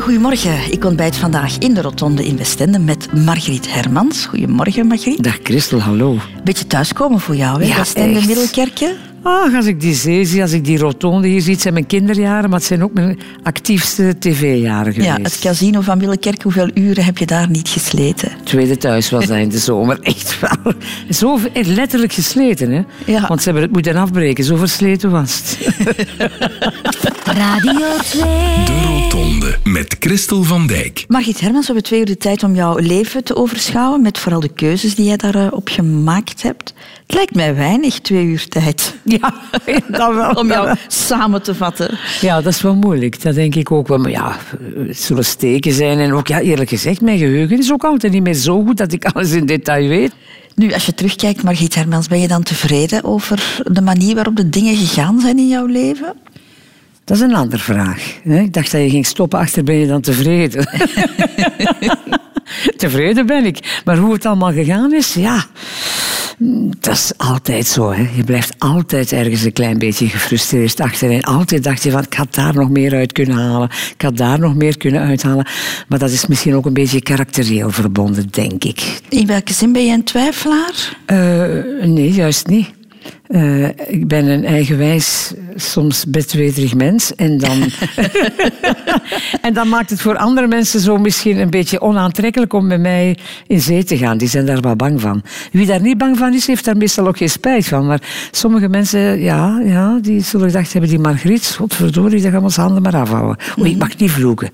Goedemorgen, ik ontbijt vandaag in de Rotonde in Westende met Margriet Hermans. Goedemorgen, Margriet. Dag Christel, hallo. Beetje thuiskomen voor jou, hè? Ja, Westende, echt. Middelkerkje. Ah, als ik die zee zie, als ik die rotonde hier zie, het zijn mijn kinderjaren, maar het zijn ook mijn actiefste tv-jaren geweest. Ja, het casino van Middelkerk, hoeveel uren heb je daar niet gesleten? Tweede thuis was dat in de zomer, echt wel. Zo letterlijk gesleten, hè. Ja. Want ze hebben het moeten afbreken, zo versleten was het. Radio 2. De Rotonde met Christel van Dijk. Margriet Hermans, we hebben twee uur de tijd om jouw leven te overschouwen, met vooral de keuzes die jij daarop gemaakt hebt. Het lijkt mij weinig, twee uur tijd. Ja, dat wel. Om jou wel. samen te vatten. Ja, dat is wel moeilijk. Dat denk ik ook wel. Maar ja, het zullen steken zijn. En ook, ja, eerlijk gezegd, mijn geheugen is ook altijd niet meer zo goed dat ik alles in detail weet. Nu, als je terugkijkt, Margriet Hermans, ben je dan tevreden over de manier waarop de dingen gegaan zijn in jouw leven? Dat is een andere vraag. Ik dacht dat je ging stoppen achter, ben je dan tevreden? tevreden ben ik. Maar hoe het allemaal gegaan is, ja... Dat is altijd zo. Hè. Je blijft altijd ergens een klein beetje gefrustreerd achterin. Altijd dacht je van, ik had daar nog meer uit kunnen halen. Ik had daar nog meer kunnen uithalen. Maar dat is misschien ook een beetje karakterieel verbonden, denk ik. In welke zin ben je een twijfelaar? Eh, nee, juist niet. Eh, ik ben een eigenwijs, soms bedweterig mens. En dan, en dan maakt het voor andere mensen zo misschien een beetje onaantrekkelijk om met mij in zee te gaan. Die zijn daar wel bang van. Wie daar niet bang van is, heeft daar meestal ook geen spijt van. Maar sommige mensen, ja, ja die zullen gedacht hebben, die Margriet, godverdorie, dat gaan we onze handen maar afhouden. Oei, ik mag niet vloeken.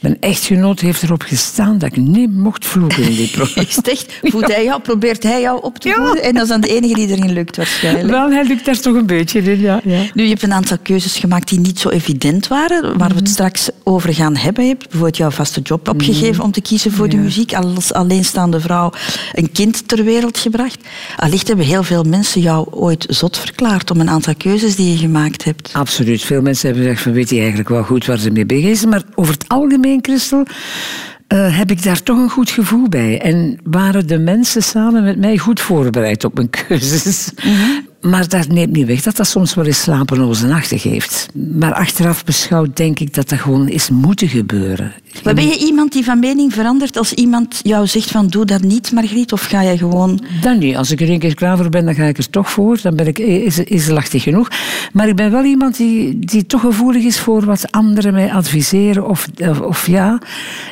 Mijn echtgenoot heeft erop gestaan dat ik niet mocht vloeken in dit programma. Is echt? Voedt hij jou, probeert hij jou op te Ja. voeden? En dat is dan de enige die erin lukt waarschijnlijk. Wel, hij lukt daar toch een beetje in, ja. ja. Nu, je hebt een aantal keuzes gemaakt die niet zo evident waren, waar we het straks over gaan hebben. Je hebt bijvoorbeeld jouw vaste job opgegeven om te kiezen voor de muziek, als alleenstaande vrouw een kind ter wereld gebracht. Allicht hebben heel veel mensen jou ooit zot verklaard om een aantal keuzes die je gemaakt hebt. Absoluut. Veel mensen hebben gezegd van weet je eigenlijk wel goed waar ze mee bezig is. Maar over het algemeen, Christel, eh, heb ik daar toch een goed gevoel bij. En waren de mensen samen met mij goed voorbereid op mijn keuzes. Maar dat neemt niet weg dat dat soms wel eens slapeloze nachten geeft. Maar achteraf beschouwd denk ik dat dat gewoon is moeten gebeuren. Maar ben je iemand die van mening verandert als iemand jou zegt van doe dat niet, Margriet? Of ga je gewoon... Dan niet. Als ik er één keer klaar voor ben, dan ga ik er toch voor. Dan ben ik is, iselachtig genoeg. Maar ik ben wel iemand die, die toch gevoelig is voor wat anderen mij adviseren. Of, of, of ja,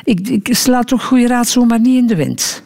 ik, ik sla toch goede raad zomaar niet in de wind.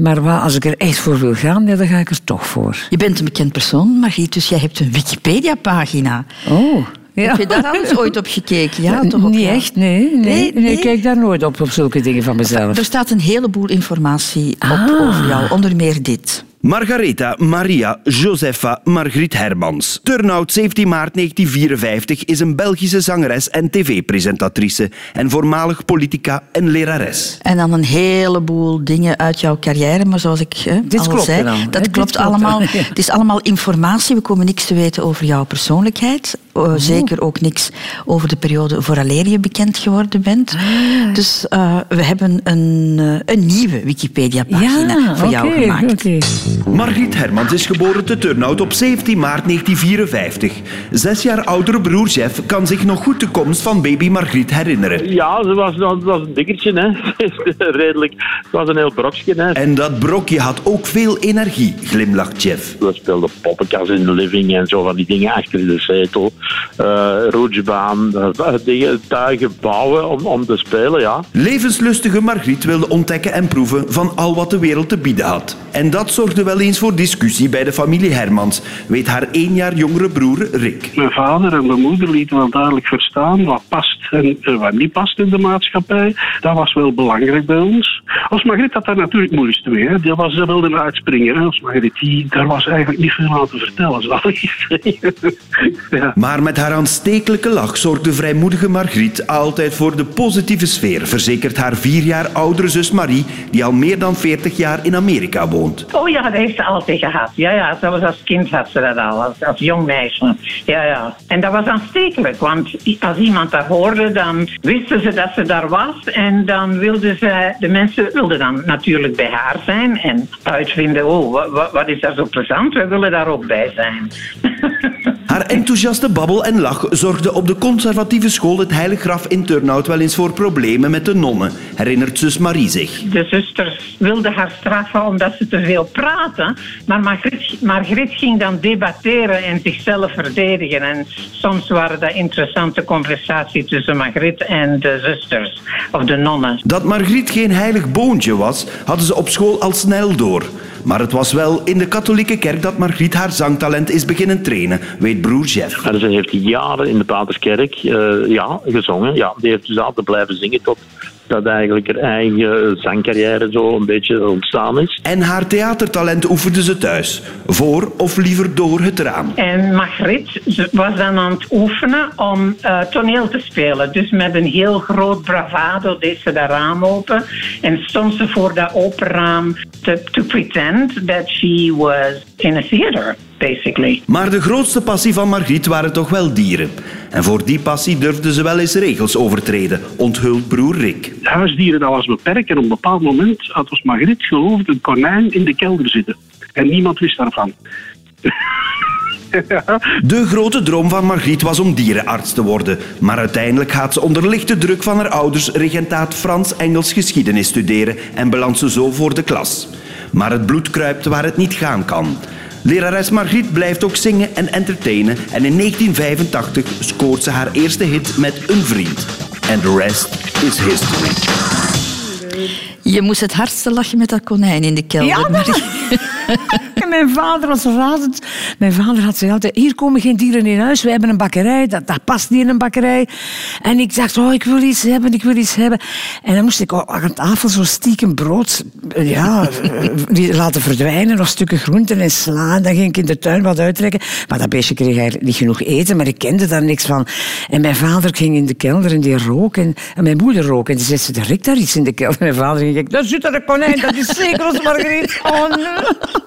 Maar als ik er echt voor wil gaan, ja, dan ga ik er toch voor. Je bent een bekend persoon, Margriet, dus jij hebt een Wikipedia-pagina. Oh. Ja. Heb je daar al eens ooit op gekeken? Ja, toch op niet ja. echt, nee. Nee, Nee, nee, nee? ik kijk daar nooit op, op zulke dingen van mezelf. Er staat een heleboel informatie op Ah. over jou, onder meer dit. Margaretha Maria Josefa Margriet Hermans. Turnout 17 maart 1954 is een Belgische zangeres en tv-presentatrice en voormalig politica en lerares. En dan een heleboel dingen uit jouw carrière, maar zoals ik hè, Dit al klopt zei, dan, dat Dit klopt klopt allemaal. Het is allemaal informatie, we komen niks te weten over jouw persoonlijkheid. Oh. Uh, Zeker ook niks over de periode vooraleer je bekend geworden bent. Ah. Dus uh, we hebben een, uh, een nieuwe Wikipedia-pagina Ja, voor jou gemaakt. Margriet Hermans is geboren te Turnhout op 17 maart 1954. Zes jaar oudere broer Jeff kan zich nog goed de komst van baby Margriet herinneren. Ja, ze was, dat was een dikkertje, hè. Redelijk. Het was een heel brokje, hè. En dat brokje had ook veel energie, glimlacht Jeff. We speelden poppenkast in de living en zo van die dingen achter de zetel. Roetsbaan, dingen, tuigen bouwen om, om te spelen, ja. Levenslustige Margriet wilde ontdekken en proeven van al wat de wereld te bieden had. En dat zorgde wel eens voor discussie bij de familie Hermans, weet haar één jaar jongere broer Rick. Mijn vader en mijn moeder lieten wel duidelijk verstaan wat past en eh, wat niet past in de maatschappij. Dat was wel belangrijk bij ons. Als Margriet had daar natuurlijk moeilijkste mee. Hè. Die was ze wilde uitspringen. Hè. Als Margriet, die, daar was eigenlijk niet veel aan te vertellen, zal ik zeggen. ja. Maar met haar aanstekelijke lach zorgt de vrijmoedige Margriet altijd voor de positieve sfeer, verzekert haar vier jaar oudere zus Marie, die al meer dan 40 jaar in Amerika woont. Oh ja, dat heeft ze altijd gehad. Ja, ja, was als kind had ze dat al, als, jong meisje. Ja, ja. En dat was aanstekelijk, want als iemand dat hoorde, dan wisten ze dat ze daar was. En dan wilden ze, de mensen wilden dan natuurlijk bij haar zijn en uitvinden, oh, wat, wat is dat zo plezant, we willen daar ook bij zijn. Haar enthousiaste babbel en lach zorgde op de conservatieve school het Heilig Graf in Turnhout wel eens voor problemen met de nonnen, herinnert zus Marie zich. De zusters wilden haar straffen omdat ze te veel praten. Maar Margriet, Margriet ging dan debatteren en zichzelf verdedigen. En soms waren dat interessante conversaties tussen Margriet en de zusters of de nonnen. Dat Margriet geen heilig boontje was, hadden ze op school al snel door. Maar het was wel in de katholieke kerk dat Margriet haar zangtalent is beginnen trainen, weet broer Jeff. En ze heeft jaren in de Paterskerk eh, ja, gezongen. Ja, die heeft dus altijd blijven zingen tot dat eigenlijk haar eigen zangcarrière zo een beetje ontstaan is. En haar theatertalent oefende ze thuis, voor of liever door het raam. En Margriet ze was dan aan het oefenen om eh, toneel te spelen. Dus met een heel groot bravado deed ze dat raam open. En stond ze voor dat open raam to, to pretend that she was in a theater. Basically. Maar de grootste passie van Margriet waren toch wel dieren. En voor die passie durfde ze wel eens regels overtreden, onthult broer Rick. Huisdieren dat was beperkt en op een bepaald moment had ons Margriet geloofd een konijn in de kelder zitten. En niemand wist daarvan. De grote droom van Margriet was om dierenarts te worden. Maar uiteindelijk gaat ze onder lichte druk van haar ouders regentaat Frans-Engels geschiedenis studeren en belandt ze zo voor de klas. Maar het bloed kruipt waar het niet gaan kan. Lerares Margriet blijft ook zingen en entertainen en in 1985 scoort ze haar eerste hit met Een Vriend. And the rest is history. Je moest het hardste lachen met dat konijn in de kelder. Ja, maar- En mijn vader was razend. Mijn vader had zei altijd, hier komen geen dieren in huis. We hebben een bakkerij, dat, past niet in een bakkerij. En ik dacht, oh, ik wil iets hebben, ik wil iets hebben. En dan moest ik aan tafel zo stiekem brood eh, ja, eh, laten verdwijnen. Of stukken groenten en sla. En dan ging ik in de tuin wat uittrekken. Maar dat beestje kreeg eigenlijk niet genoeg eten, maar ik kende daar niks van. En mijn vader ging in de kelder en die rook. En, mijn moeder rook. En die zei, ze direct daar iets in de kelder. En mijn vader ging, daar zit er een konijn, dat is zeker ons Margriet. Oh.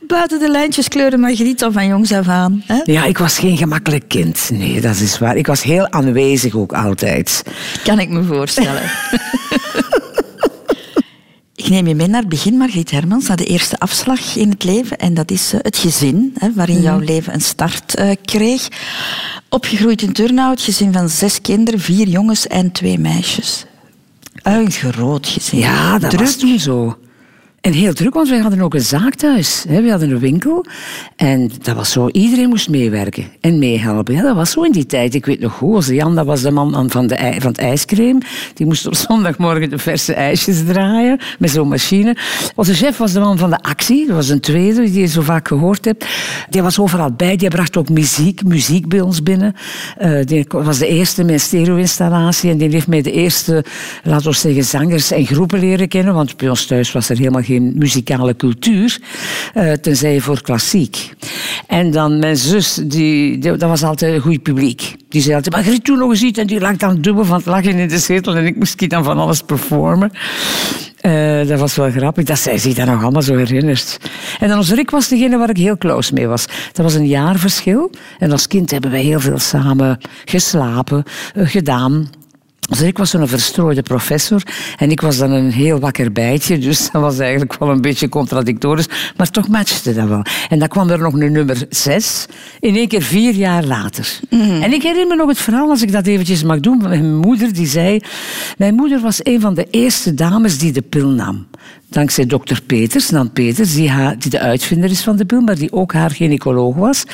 Buiten de lijntjes kleuren Margriet al van jongs af aan. Hè? Ja, ik was geen gemakkelijk kind. Nee, dat is waar. Ik was heel aanwezig ook altijd. Kan ik me voorstellen. Ik neem je mee naar het begin, Margriet Hermans, naar de eerste afslag in het leven. En dat is eh, het gezin, hè, waarin jouw leven een start eh, kreeg. Opgegroeid in Turnhout, gezin van zes kinderen, vier jongens en twee meisjes. Een groot gezin. Ja, dat Druk. was toen zo. En heel druk, want wij hadden ook een zaak thuis. We hadden een winkel. En dat was zo, iedereen moest meewerken en meehelpen. Dat was zo in die tijd. Ik weet nog goed, Jan, dat was de man van, de, van het ijscream. Die moest op zondagmorgen de verse ijsjes draaien met zo'n machine. Onze chef was de man van de actie. Dat was een tweede, die je zo vaak gehoord hebt. Die was overal bij. Die bracht ook muziek, muziek bij ons binnen. Eh, die was de eerste met stereo-installatie. En die heeft mij de eerste, laten we zeggen, zangers en groepen leren kennen. Want bij ons thuis was er helemaal geen muzikale cultuur. eh, tenzij voor klassiek. En dan mijn zus, die, dat was altijd een goed publiek. Die zei altijd, maar Griet, doe nog eens iets. En die lag dan dubbel van het lachen in de zetel. En ik moest dan van alles performen. Eh, dat was wel grappig, dat zij zich daar nog allemaal zo herinnert. En dan onze Rick was degene waar ik heel close mee was. Dat was een jaarverschil. En als kind hebben wij heel veel samen geslapen, eh, gedaan. Dus ik was zo'n verstrooide professor en ik was dan een heel wakker bijtje, dus dat was eigenlijk wel een beetje contradictorisch, maar toch matchte dat wel. En dan kwam er nog een nummer zes, in één keer vier jaar later. En ik herinner me nog het verhaal, als ik dat eventjes mag doen, van mijn moeder die zei, mijn moeder was een van de eerste dames die de pil nam. Dankzij dokter Peters, Nan Peters, die, haar, die de uitvinder is van de pil, maar die ook haar gynaecoloog was.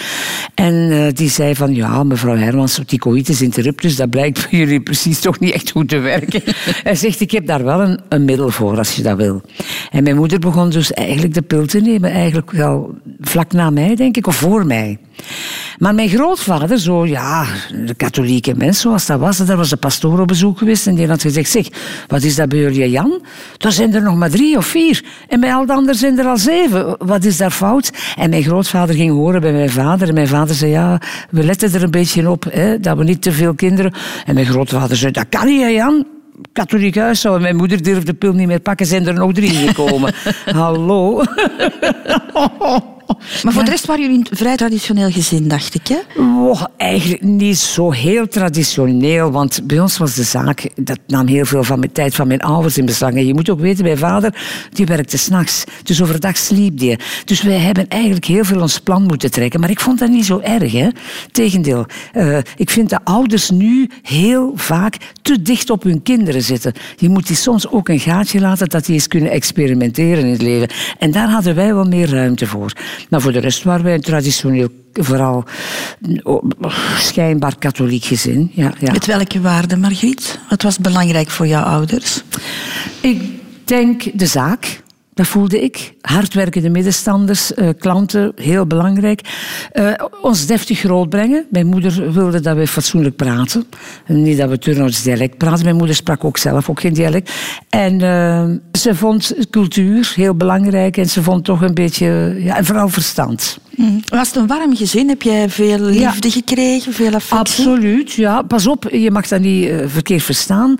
En eh, die zei van, ja, mevrouw Hermans, die coitus interruptus, dat blijkt bij jullie precies toch niet echt goed te werken. Hij zegt, ik heb daar wel een, een middel voor, als je dat wil. En mijn moeder begon dus eigenlijk de pil te nemen, eigenlijk wel vlak na mij, denk ik, of voor mij. Maar mijn grootvader, zo ja, de katholieke mens zoals dat was, daar was de pastoor op bezoek geweest en die had gezegd, zeg, wat is dat bij jullie, Jan? Er zijn er nog maar drie of vier. En bij al de anderen zijn er al zeven. Wat is daar fout? En mijn grootvader ging horen bij mijn vader. En mijn vader zei, ja, we letten er een beetje op, hè, dat we niet te veel kinderen... En mijn grootvader zei, dat kan niet, Jan katholiek huishouden. Mijn moeder durfde de pil niet meer pakken, zijn er nog drie gekomen. Hallo. Maar voor de rest waren jullie een vrij traditioneel gezin, dacht ik, hè? Oh, eigenlijk niet zo heel traditioneel, want bij ons was de zaak, dat nam heel veel van mijn tijd van mijn ouders in beslag. En je moet ook weten, mijn vader, die werkte s'nachts. Dus overdag sliep die. Dus wij hebben eigenlijk heel veel ons plan moeten trekken. Maar ik vond dat niet zo erg, hè. Tegendeel. Uh, ik vind dat ouders nu heel vaak te dicht op hun kinderen zitten. Je moet die soms ook een gaatje laten dat die eens kunnen experimenteren in het leven. En daar hadden wij wel meer ruimte voor. Maar voor de rest waren wij een traditioneel vooral schijnbaar katholiek gezin. Ja, ja. Met welke waarden, Margriet? Wat was belangrijk voor jouw ouders? Ik denk de zaak. Dat voelde ik. Hardwerkende middenstanders, uh, klanten, heel belangrijk. Uh, ons deftig grootbrengen. Mijn moeder wilde dat we fatsoenlijk praten. Niet dat we Turnouts dialect praten. Mijn moeder sprak ook zelf ook geen dialect. En uh, ze vond cultuur heel belangrijk. En ze vond toch een beetje, ja, en vooral verstand. Was het een warm gezin? Heb jij veel liefde gekregen, veel affectie? Absoluut, ja. Pas op, je mag dat niet uh, verkeerd verstaan.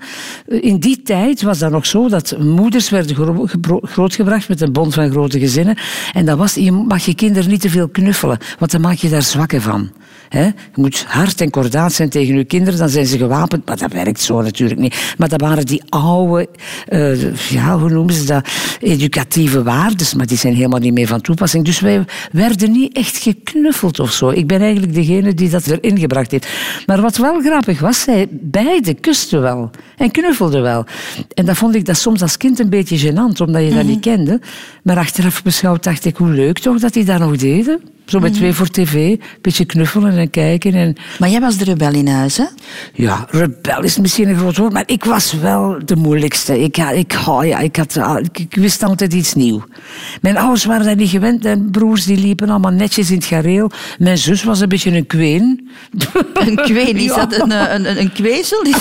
in die tijd was dat nog zo dat moeders werden gro grootgebracht met een bond van grote gezinnen. En dat was, je mag je kinderen niet te veel knuffelen, want dan maak je daar zwakken van. Je moet hard en kordaat zijn tegen je kinderen, dan zijn ze gewapend. Maar dat werkt zo natuurlijk niet. Maar dat waren die oude, uh, ja, hoe noemen ze dat, educatieve waarden, maar die zijn helemaal niet meer van toepassing. Dus wij werden niet echt geknuffeld of zo. Ik ben eigenlijk degene die dat erin gebracht heeft. Maar wat wel grappig was, zij beide kusten wel en knuffelden wel. En dat vond ik dat soms als kind een beetje gênant, omdat je dat niet kende. Maar achteraf beschouwd dacht ik, hoe leuk toch dat die dat nog deden. Zo met twee voor tv, een beetje knuffelen en kijken. En... Maar jij was de rebel in huis, hè? Ja, rebel is misschien een groot woord, maar ik was wel de moeilijkste. Ik, ja, ik, oh ja, ik, had, ik, wist altijd iets nieuws. Mijn ouders waren daar niet gewend. Mijn broers die liepen allemaal netjes in het gareel. Mijn zus was een beetje een kween. Een kween? Is dat een, een, een kwezel?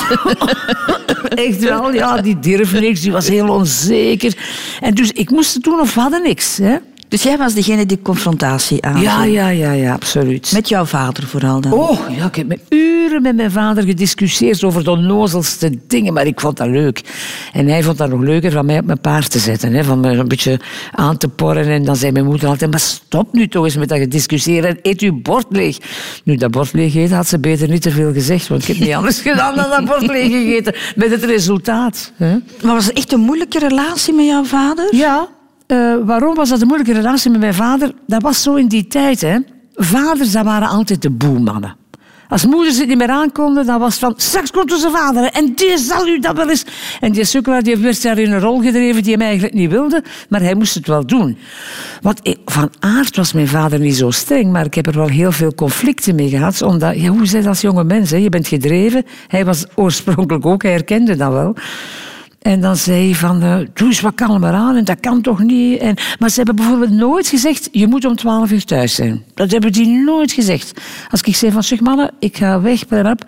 Echt wel, ja. Die durf niks, die was heel onzeker. En dus ik moest doen of hadden niks, hè. Dus jij was degene die confrontatie aan. Ja, ja, ja, ja, absoluut. Met jouw vader vooral dan? Oh, ja, ik heb met uren met mijn vader gediscussieerd over de onnozelste dingen, maar ik vond dat leuk. En hij vond dat nog leuker van mij op mijn paard te zetten, hè, van me een beetje aan te porren. En dan zei mijn moeder altijd, maar stop nu toch eens met dat gediscussiëren en eet uw bord leeg. Nu, dat bord leeg eten had ze beter niet te veel gezegd, want ik heb niet anders gedaan dan dat bord leeg gegeten. Met het resultaat. Hè. Maar was het echt een moeilijke relatie met jouw vader? Ja, uh, waarom was dat een moeilijke relatie met mijn vader? Dat was zo in die tijd. Hè. Vaders, dat waren altijd de boemannen. Als moeders het niet meer aankonden, dan was het van... Straks komt onze vader en die zal u dat wel eens... En die sukkelaar die werd daar in een rol gedreven die hem eigenlijk niet wilde, maar hij moest het wel doen. Want van aard was mijn vader niet zo streng, maar ik heb er wel heel veel conflicten mee gehad. Omdat, ja, hoe zei dat als jonge mens? Hè? Je bent gedreven. Hij was oorspronkelijk ook, hij herkende dat wel. En dan zei hij van, uh, doe eens wat kalmer aan en dat kan toch niet. En, maar ze hebben bijvoorbeeld nooit gezegd, je moet om twaalf uur thuis zijn. Dat hebben die nooit gezegd. Als ik zei van, zeg mannen, ik ga weg, berap.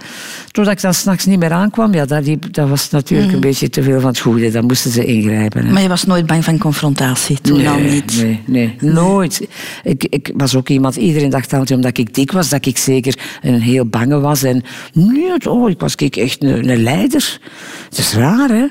Totdat ik dan s'nachts niet meer aankwam, ja, dat, dat was natuurlijk een mhm. beetje te veel van het goede. Dan moesten ze ingrijpen. Hè. Maar je was nooit bang van confrontatie, toen nee, al niet? Nee, nee, nooit. Ik, ik was ook iemand, iedereen dacht altijd, omdat ik dik was, dat ik zeker een heel bange was. En nee, oh, ik was ik echt een, een leider. Het is raar, hè?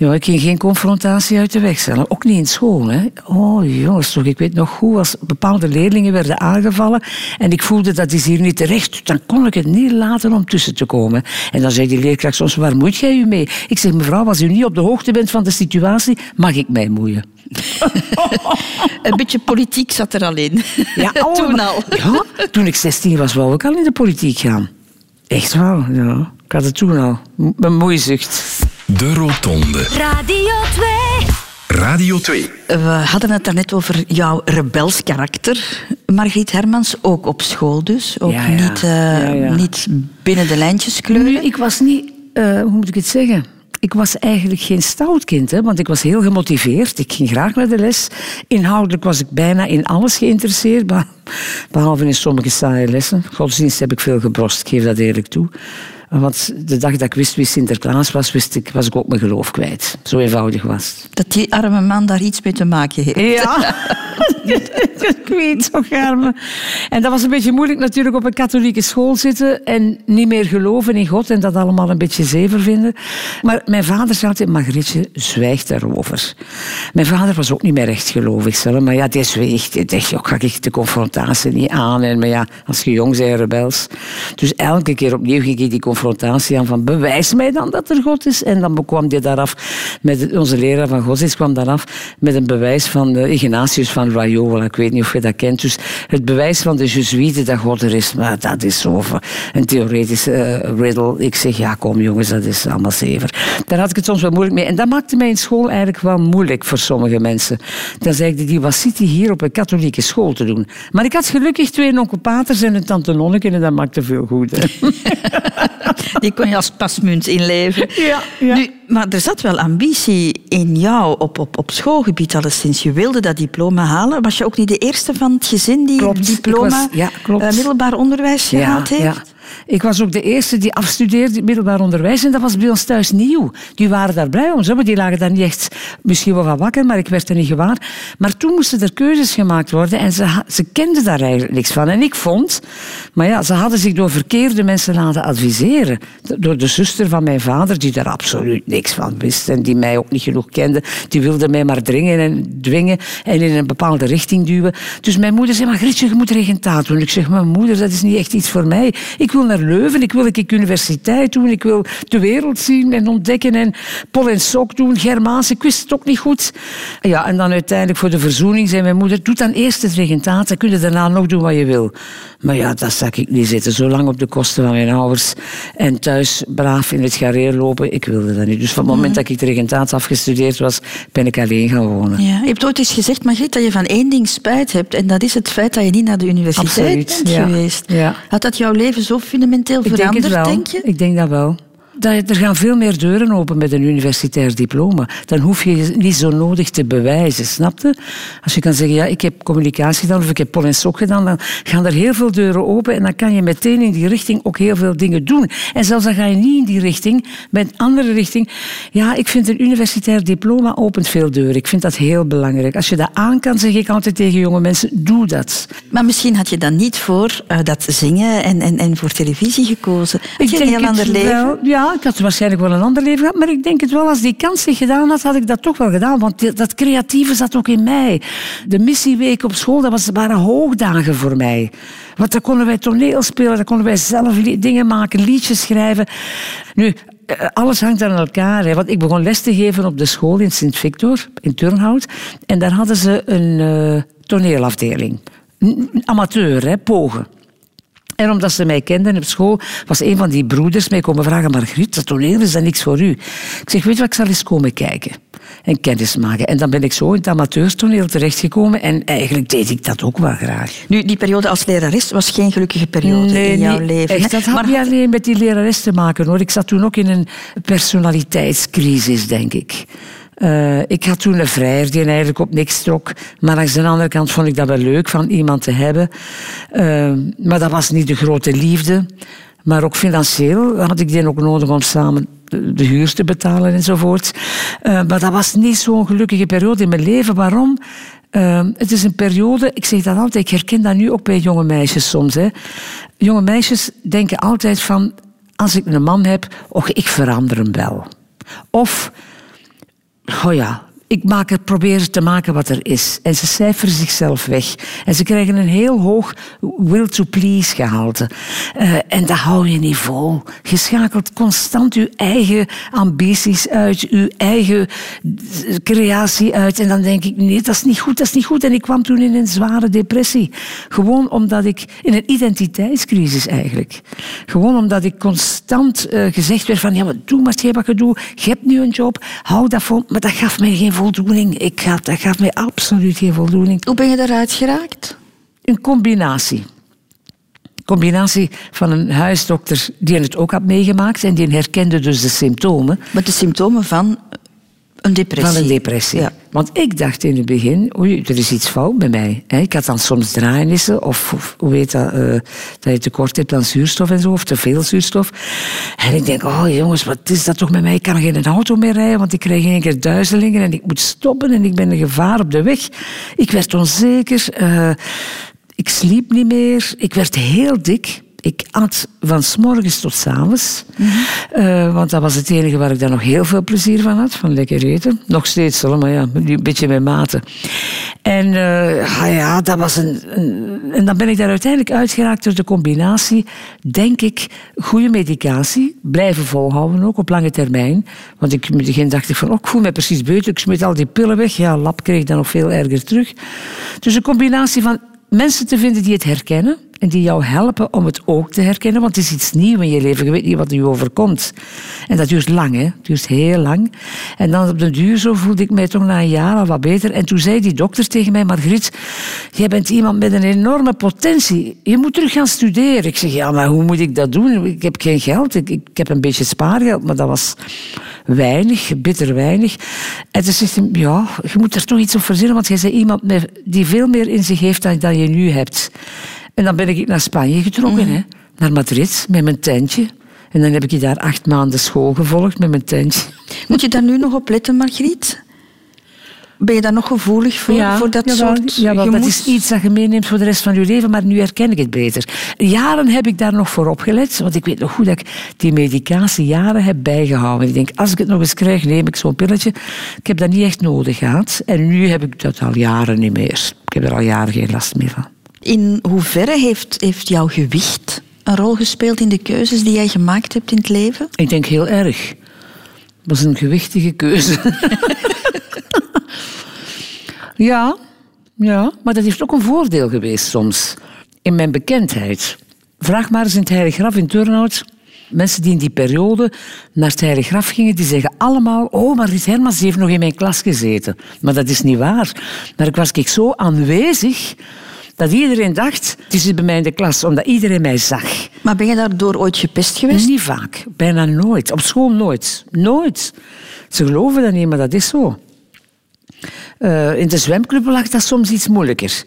Ja, ik ging geen confrontatie uit de weg stellen. Ook niet in school. Hè. Oh jongens, toch, ik weet nog goed, als bepaalde leerlingen werden aangevallen en ik voelde dat is hier niet terecht, dan kon ik het niet laten om tussen te komen. En dan zei die leerkracht soms, waar moet jij u mee? Ik zeg, mevrouw, als u niet op de hoogte bent van de situatie, mag ik mij moeien. een beetje politiek zat er al in. Ja, oh, toen al. Ja, toen ik 16 was, wou ik al in de politiek gaan. Echt wel, ja. Ik had het toen al. Mijn moeizucht. De Rotonde. Radio 2. Radio 2. We hadden het daarnet over jouw rebels karakter, Margriet Hermans. Ook op school dus. Ook Niet, uh, niet binnen de lijntjes kleuren. Nu, ik was niet... Uh, hoe moet ik het zeggen? ik was eigenlijk geen stout kind, hè, want ik was heel gemotiveerd. Ik ging graag naar de les. Inhoudelijk was ik bijna in alles geïnteresseerd, behalve in sommige saaie lessen. Godsdienst heb ik veel gebrost, ik geef dat eerlijk toe. Want de dag dat ik wist wie Sinterklaas was, wist ik, was ik ook mijn geloof kwijt. Zo eenvoudig was het. Dat die arme man daar iets mee te maken heeft. Ja, ik weet zo arme. En dat was een beetje moeilijk natuurlijk op een katholieke school zitten en niet meer geloven in God en dat allemaal een beetje zever vinden. Maar mijn vader zei altijd, Margrietje, zwijg daarover. Mijn vader was ook niet meer echt gelovig zelf, maar ja, die zweeg. Die dacht, ja, ga ik de confrontatie niet aan. En, maar ja, als je jong bent, rebels. Dus elke keer opnieuw ging ik die confrontatie aan van bewijs mij dan dat er God is. En dan kwam die daaraf, met onze leraar van godsdienst kwam daaraf met een bewijs van de Ignatius van Loyola. Ik weet niet of je dat kent. Dus het bewijs van de Jezuïeten dat God er is, maar dat is zo een theoretische uh, riddle. Ik zeg, ja kom jongens, dat is allemaal zever. Daar had ik het soms wel moeilijk mee. En dat maakte mij in school eigenlijk wel moeilijk voor sommige mensen. Dan zei ik, die was zit hier op een katholieke school te doen. Maar ik had gelukkig twee onkelpaters en een tante Nonneke en dat maakte veel goed. Die kon je als pasmunt inleven. Ja, ja. Nu, maar er zat wel ambitie in jou op, op, op schoolgebied alleszins. Je wilde dat diploma halen. Was je ook niet de eerste van het gezin die Klopt, diploma was, ja, klopt. Uh, middelbaar onderwijs gehaald heeft? Ik was ook de eerste die afstudeerde middelbaar onderwijs en dat was bij ons thuis nieuw. Die waren daar blij om, maar die lagen daar niet echt misschien wel van wakker, maar ik werd er niet gewaar. Maar toen moesten er keuzes gemaakt worden en ze, ze kenden daar eigenlijk niks van. En ik vond, maar ja, ze hadden zich door verkeerde mensen laten adviseren. Door de zuster van mijn vader, die daar absoluut niks van wist en die mij ook niet genoeg kende. Die wilde mij maar dringen en dwingen en in een bepaalde richting duwen. Dus mijn moeder zei, maar Grietje, je moet regentaat doen. Ik zeg, mijn moeder, dat is niet echt iets voor mij. Ik wil naar Leuven, ik wil een universiteit doen, ik wil de wereld zien en ontdekken en pol en sok doen, Germaans, ik wist het ook niet goed. Ja, en dan uiteindelijk voor de verzoening zei mijn moeder, doe dan eerst het regentaat, dan kun je daarna nog doen wat je wil. Maar ja, dat zag ik niet zitten, zo lang op de kosten van mijn ouders en thuis braaf in het gareer lopen, ik wilde dat niet. Dus van het moment dat ik de regentaat afgestudeerd was, ben ik alleen gaan wonen. Ja, je hebt ooit eens gezegd, Margriet, dat je van één ding spijt hebt en dat is het feit dat je niet naar de universiteit Absoluut, bent ja. geweest. Ja. Had dat jouw leven zo fundamenteel Ik denk veranderd, het wel. denk je? Ik denk dat wel. Dat, er gaan veel meer deuren open met een universitair diploma. Dan hoef je je niet zo nodig te bewijzen, snapte? Als je kan zeggen, ja, ik heb communicatie gedaan of ik heb pol en sok gedaan, dan gaan er heel veel deuren open en dan kan je meteen in die richting ook heel veel dingen doen. En zelfs dan ga je niet in die richting, met een andere richting. Ja, ik vind een universitair diploma opent veel deuren. Ik vind dat heel belangrijk. Als je dat aan kan, zeg ik altijd tegen jonge mensen, doe dat. Maar misschien had je dan niet voor eh, dat zingen en, en, en voor televisie gekozen. Had Ik je een heel ander leven? wel. Ja, ik had waarschijnlijk wel een ander leven gehad, maar ik denk het wel, als die kans zich gedaan had, had ik dat toch wel gedaan. Want dat creatieve zat ook in mij. De missieweek op school, dat was, waren hoogdagen voor mij. Want dan konden wij toneel spelen, dan konden wij zelf dingen maken, liedjes schrijven. Nu, eh, alles hangt aan elkaar. Hè. Want ik begon les te geven op de school in Sint-Victor, in Turnhout. En daar hadden ze een eh, toneelafdeling. Amateur, hè, pogen. En omdat ze mij kenden op school, was een van die broeders mij komen vragen: Margriet, dat toneel is dat niks voor u? Ik zeg: Weet je wat, ik zal eens komen kijken en kennis maken. En dan ben ik zo in het amateurstoneel terechtgekomen en eigenlijk deed ik dat ook wel graag. Nu, die periode als lerares was geen gelukkige periode in jouw leven. Echt, dat had maar niet alleen met die lerares te maken hoor. Ik zat toen ook in een personaliteitscrisis, denk ik. Eh, ik had toen een vrijer die eigenlijk op niks trok. Maar langs de andere kant vond ik dat wel leuk van iemand te hebben. Eh, maar dat was niet de grote liefde. Maar ook financieel had ik die ook nodig om samen de huur te betalen enzovoort. Eh, maar dat was niet zo'n gelukkige periode in mijn leven. Waarom? Het is een periode, ik zeg dat altijd, ik herken dat nu ook bij jonge meisjes soms. Hè. Jonge meisjes denken altijd van, als ik een man heb, och, ik verander hem wel. Of, oh ja, ik maak het, probeer te maken wat er is. En ze cijferen zichzelf weg. En ze krijgen een heel hoog will-to-please gehalte. Eh, en dat hou je niet vol. Je schakelt constant je eigen ambities uit, je eigen creatie uit. En dan denk ik, nee, dat is niet goed, dat is niet goed. En ik kwam toen in een zware depressie. Gewoon omdat ik, in een identiteitscrisis eigenlijk. Gewoon omdat ik constant eh, gezegd werd van, ja, maar doe maar wat je doet. Je hebt nu een job, hou dat vol. Maar dat gaf mij geen voldoening. Ik gaf, dat gaf mij absoluut geen voldoening. Hoe ben je daaruit geraakt? Een combinatie. Combinatie van een huisdokter die het ook had meegemaakt en die herkende dus de symptomen Met de symptomen van een depressie. van een depressie. Ja. Want ik dacht in het begin, oei, er is iets fout bij mij. Ik had dan soms draaienissen, of, hoe weet dat, eh, dat je tekort hebt aan zuurstof en zo, of te veel zuurstof. En ik denk, oh jongens, wat is dat toch met mij? Ik kan geen auto meer rijden, want ik krijg één keer duizelingen en ik moet stoppen en ik ben een gevaar op de weg. Ik werd onzeker, eh, ik sliep niet meer, ik werd heel dik. Ik at van s morgens tot s avonds. Eh, want dat was het enige waar ik daar nog heel veel plezier van had. Van lekker eten. Nog steeds maar ja, nu een beetje met mate. En eh, ah ja, dat was een, een- En dan ben ik daar uiteindelijk uitgeraakt door de combinatie, denk ik, goede medicatie. Blijven volhouden ook op lange termijn. Want ik begin dacht ik van, oh, ik voel me precies beter. Ik smeet al die pillen weg. Ja, lab kreeg ik dan nog veel erger terug. Dus een combinatie van mensen te vinden die het herkennen en die jou helpen om het ook te herkennen, want het is iets nieuws in je leven. Je weet niet wat er je overkomt. En dat duurt lang, hè. Het duurt heel lang. En dan op de duur zo voelde ik mij toch na een jaar al wat beter. En toen zei die dokter tegen mij, Margriet, jij bent iemand met een enorme potentie. Je moet terug gaan studeren. Ik zeg, ja, maar hoe moet ik dat doen? Ik heb geen geld. Ik, ik heb een beetje spaargeld, maar dat was weinig, bitter weinig. En toen zegt hij, ja, je moet er toch iets op verzinnen, want jij bent iemand die veel meer in zich heeft dan je nu hebt. En dan ben ik naar Spanje getrokken, hè, naar Madrid, met mijn tentje. En dan heb ik daar acht maanden school gevolgd met mijn tentje. Moet je daar nu nog op letten, Margriet? Ben je daar nog gevoelig voor, voor dat jawel, soort je dat moet- is iets dat je meeneemt voor de rest van je leven, maar nu herken ik het beter. Jaren heb ik daar nog voor opgelet, want ik weet nog goed dat ik die medicatie jaren heb bijgehouden. Ik denk, als ik het nog eens krijg, neem ik zo'n pilletje. Ik heb dat niet echt nodig gehad. En nu heb ik dat al jaren niet meer. Ik heb er al jaren geen last meer van. In hoeverre heeft, heeft jouw gewicht een rol gespeeld in de keuzes die jij gemaakt hebt in het leven? Ik denk heel erg. Het was een gewichtige keuze. ja, ja, maar dat heeft ook een voordeel geweest soms. In mijn bekendheid. Vraag maar eens in het Heilige Graf in Turnhout. Mensen die in die periode naar het Heilige Graf gingen, die zeggen allemaal... Oh, Margriet Hermans die heeft nog in mijn klas gezeten. Maar dat is niet waar. Maar ik was ik zo aanwezig dat iedereen dacht... Het is bij mij in de klas, omdat iedereen mij zag. Maar ben je daardoor ooit gepest geweest? Niet vaak, bijna nooit. Op school nooit. Nooit. Ze geloven dat niet, maar dat is zo. Eh, in de zwemclub lag dat soms iets moeilijker.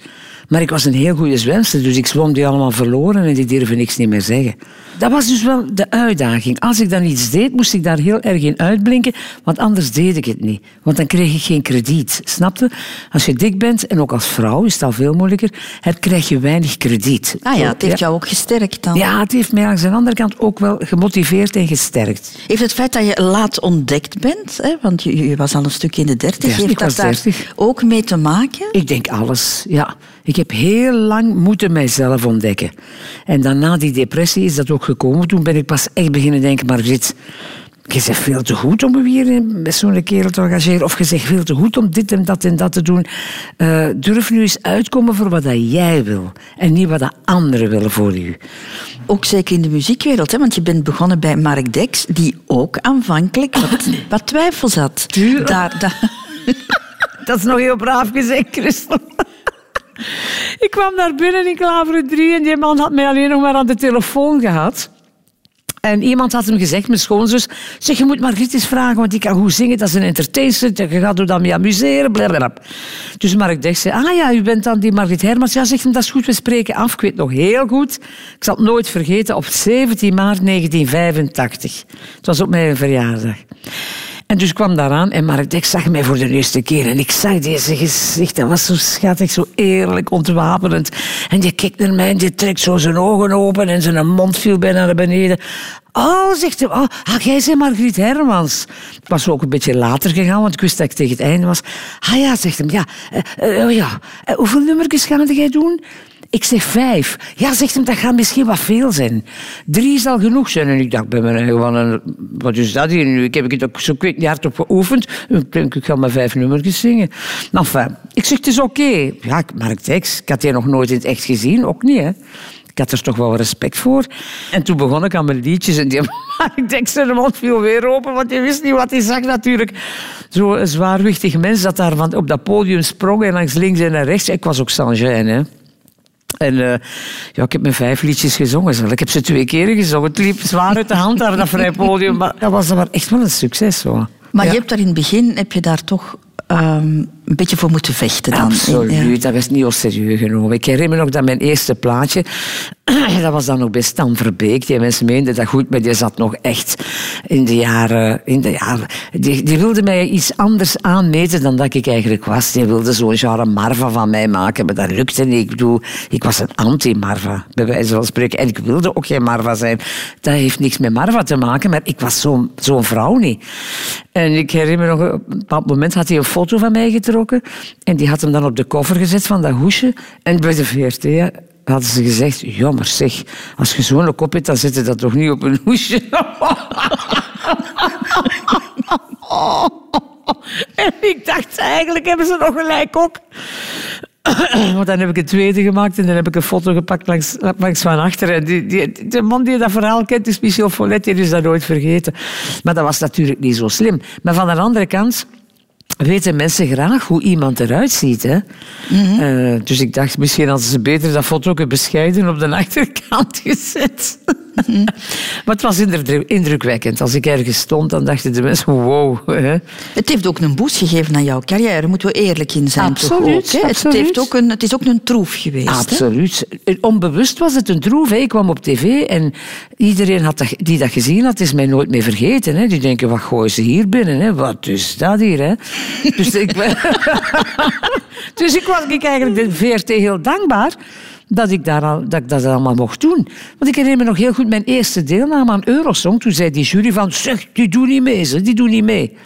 Maar ik was een heel goede zwemster, dus ik zwom die allemaal verloren en die durven niks niet meer zeggen. Dat was dus wel de uitdaging. Als ik dan iets deed, moest ik daar heel erg in uitblinken, want anders deed ik het niet. Want dan kreeg ik geen krediet. Snapte? Als je dik bent, en ook als vrouw is het al veel moeilijker, heb, krijg je weinig krediet. Ah ja, het heeft jou ook gesterkt dan. ja, het heeft mij aan de andere kant ook wel gemotiveerd en gesterkt. Heeft het feit dat je laat ontdekt bent, hè, want je, je was al een stuk in de dertig, Ja, heeft dat daar 30. ook mee te maken? Ik denk alles, ja. Ik heb heel lang moeten mijzelf ontdekken. En dan na die depressie is dat ook gekomen. Toen ben ik pas echt beginnen denken, Margriet... Je zegt veel te goed om me hier met zo'n kerel te engageren. Of je zegt veel te goed om dit en dat en dat te doen. Eh, durf nu eens uitkomen voor wat dat jij wil. En niet wat dat anderen willen voor u. Ook zeker in de muziekwereld, hè, want je bent begonnen bij Mark Dex, die ook aanvankelijk wat, wat twijfels had. Daar, daar, Dat is nog heel braaf gezegd, Christel. Ik kwam daar binnen in Klaveren 3 en die man had mij alleen nog maar aan de telefoon gehad. En iemand had hem gezegd, mijn schoonzus, zeg, je moet Margriet eens vragen, want die kan goed zingen, dat is een entertainster, je gaat er dan mee amuseren, blablabla. Dus Mark Dex zei, ah ja, u bent dan die Margriet Hermans. Ja, zegt hem, dat is goed, we spreken af. Ik weet nog heel goed, ik zal het nooit vergeten, op 17 maart 1985. Het was op mijn verjaardag. En dus kwam daaraan en Mark zag mij voor de eerste keer. En ik zag deze gezicht, dat was zo schattig, zo eerlijk, ontwapenend. En die kijkt naar mij en die trekt zo zijn ogen open en zijn mond viel bijna naar beneden. Oh, zegt hij, oh, ah, jij bent Margriet Hermans. Ik was ook een beetje later gegaan, want ik wist dat ik tegen het einde was. Ah ja, zegt hem, ja, oh ja. Eh, hoeveel nummertjes ga jij doen? Ik zeg vijf. Ja, zegt hem, dat gaat misschien wat veel zijn. Drie zal genoeg zijn. En ik dacht bij gewoon, een, wat is dat hier nu? Ik heb het ook zo hard op geoefend. Ik ik ga maar vijf nummertjes zingen. Enfin, ik zeg, het is oké. Ja, Mark Tex, ik had die nog nooit in het echt gezien. Ook niet, hè. Ik had er toch wel respect voor. En toen begon ik aan mijn liedjes. En die Mark Tex zijn mond viel weer open, want je wist niet wat hij zag natuurlijk. Zo'n zwaarwichtig mens dat daar op dat podium sprong en langs links en naar rechts. Ik was ook Saint-Jean, hè. En eh, ja, ik heb mijn vijf liedjes gezongen. zo. Ik heb ze twee keer gezongen. Het liep zwaar uit de hand daar, dat vrij podium. Maar dat was dan maar echt wel een succes. Zo. maar Ja. je hebt daar in het begin heb je daar toch ehm, een beetje voor moeten vechten. Dan. Absoluut, dat werd niet al serieus genomen. Ik herinner me nog dat mijn eerste plaatje, dat was dan nog bij Stan Verbeek. Die mensen meenden dat goed, maar die zat nog echt in de jaren... In de jaren die, die wilde mij iets anders aanmeten dan dat ik eigenlijk was. Die wilde zo'n genre Marva van mij maken, maar dat lukte niet. Ik bedoel, ik was een anti-Marva, bij wijze van spreken. En ik wilde ook geen Marva zijn. Dat heeft niks met Marva te maken, maar ik was zo'n zo'n vrouw niet. En ik herinner me nog, op een bepaald moment had hij een foto van mij getrokken. En die had hem dan op de koffer gezet van dat hoesje. En bij de VRT hadden ze gezegd, jammer zeg, als je zo'n kop hebt, dan zet je dat toch niet op een hoesje. En ik dacht, eigenlijk hebben ze nog gelijk ook. Want dan heb ik een tweede gemaakt en dan heb ik een foto gepakt langs, langs van achter. En die, die, de man die dat verhaal kent is Michel Follet, die is dat nooit vergeten. Maar dat was natuurlijk niet zo slim. Maar van de andere kant weten mensen graag hoe iemand eruit ziet. Hè? Eh, dus ik dacht, misschien hadden ze beter dat foto ook bescheiden op de achterkant gezet. maar het was indruk- indrukwekkend. Als ik ergens stond, dan dachten de mensen, wow. Hè? Het heeft ook een boost gegeven aan jouw carrière, moeten we eerlijk in zijn. toch Absoluut, ook, hè? Het, absoluut. heeft ook een, het is ook een troef geweest. hè? Absoluut. Onbewust was het een troef. hè. Ik kwam op tv en iedereen had dat, die dat gezien had, is mij nooit meer vergeten. Hè. Die denken, wat gooien ze hier binnen? Hè? Wat is dat hier? Hè? dus, ik, dus ik was ik eigenlijk de VRT heel dankbaar dat ik, daar al, dat ik dat allemaal mocht doen. Want ik herinner me nog heel goed mijn eerste deelname aan Eurosong. Toen zei die jury van, zeg, die doen niet mee, ze, die doen niet mee.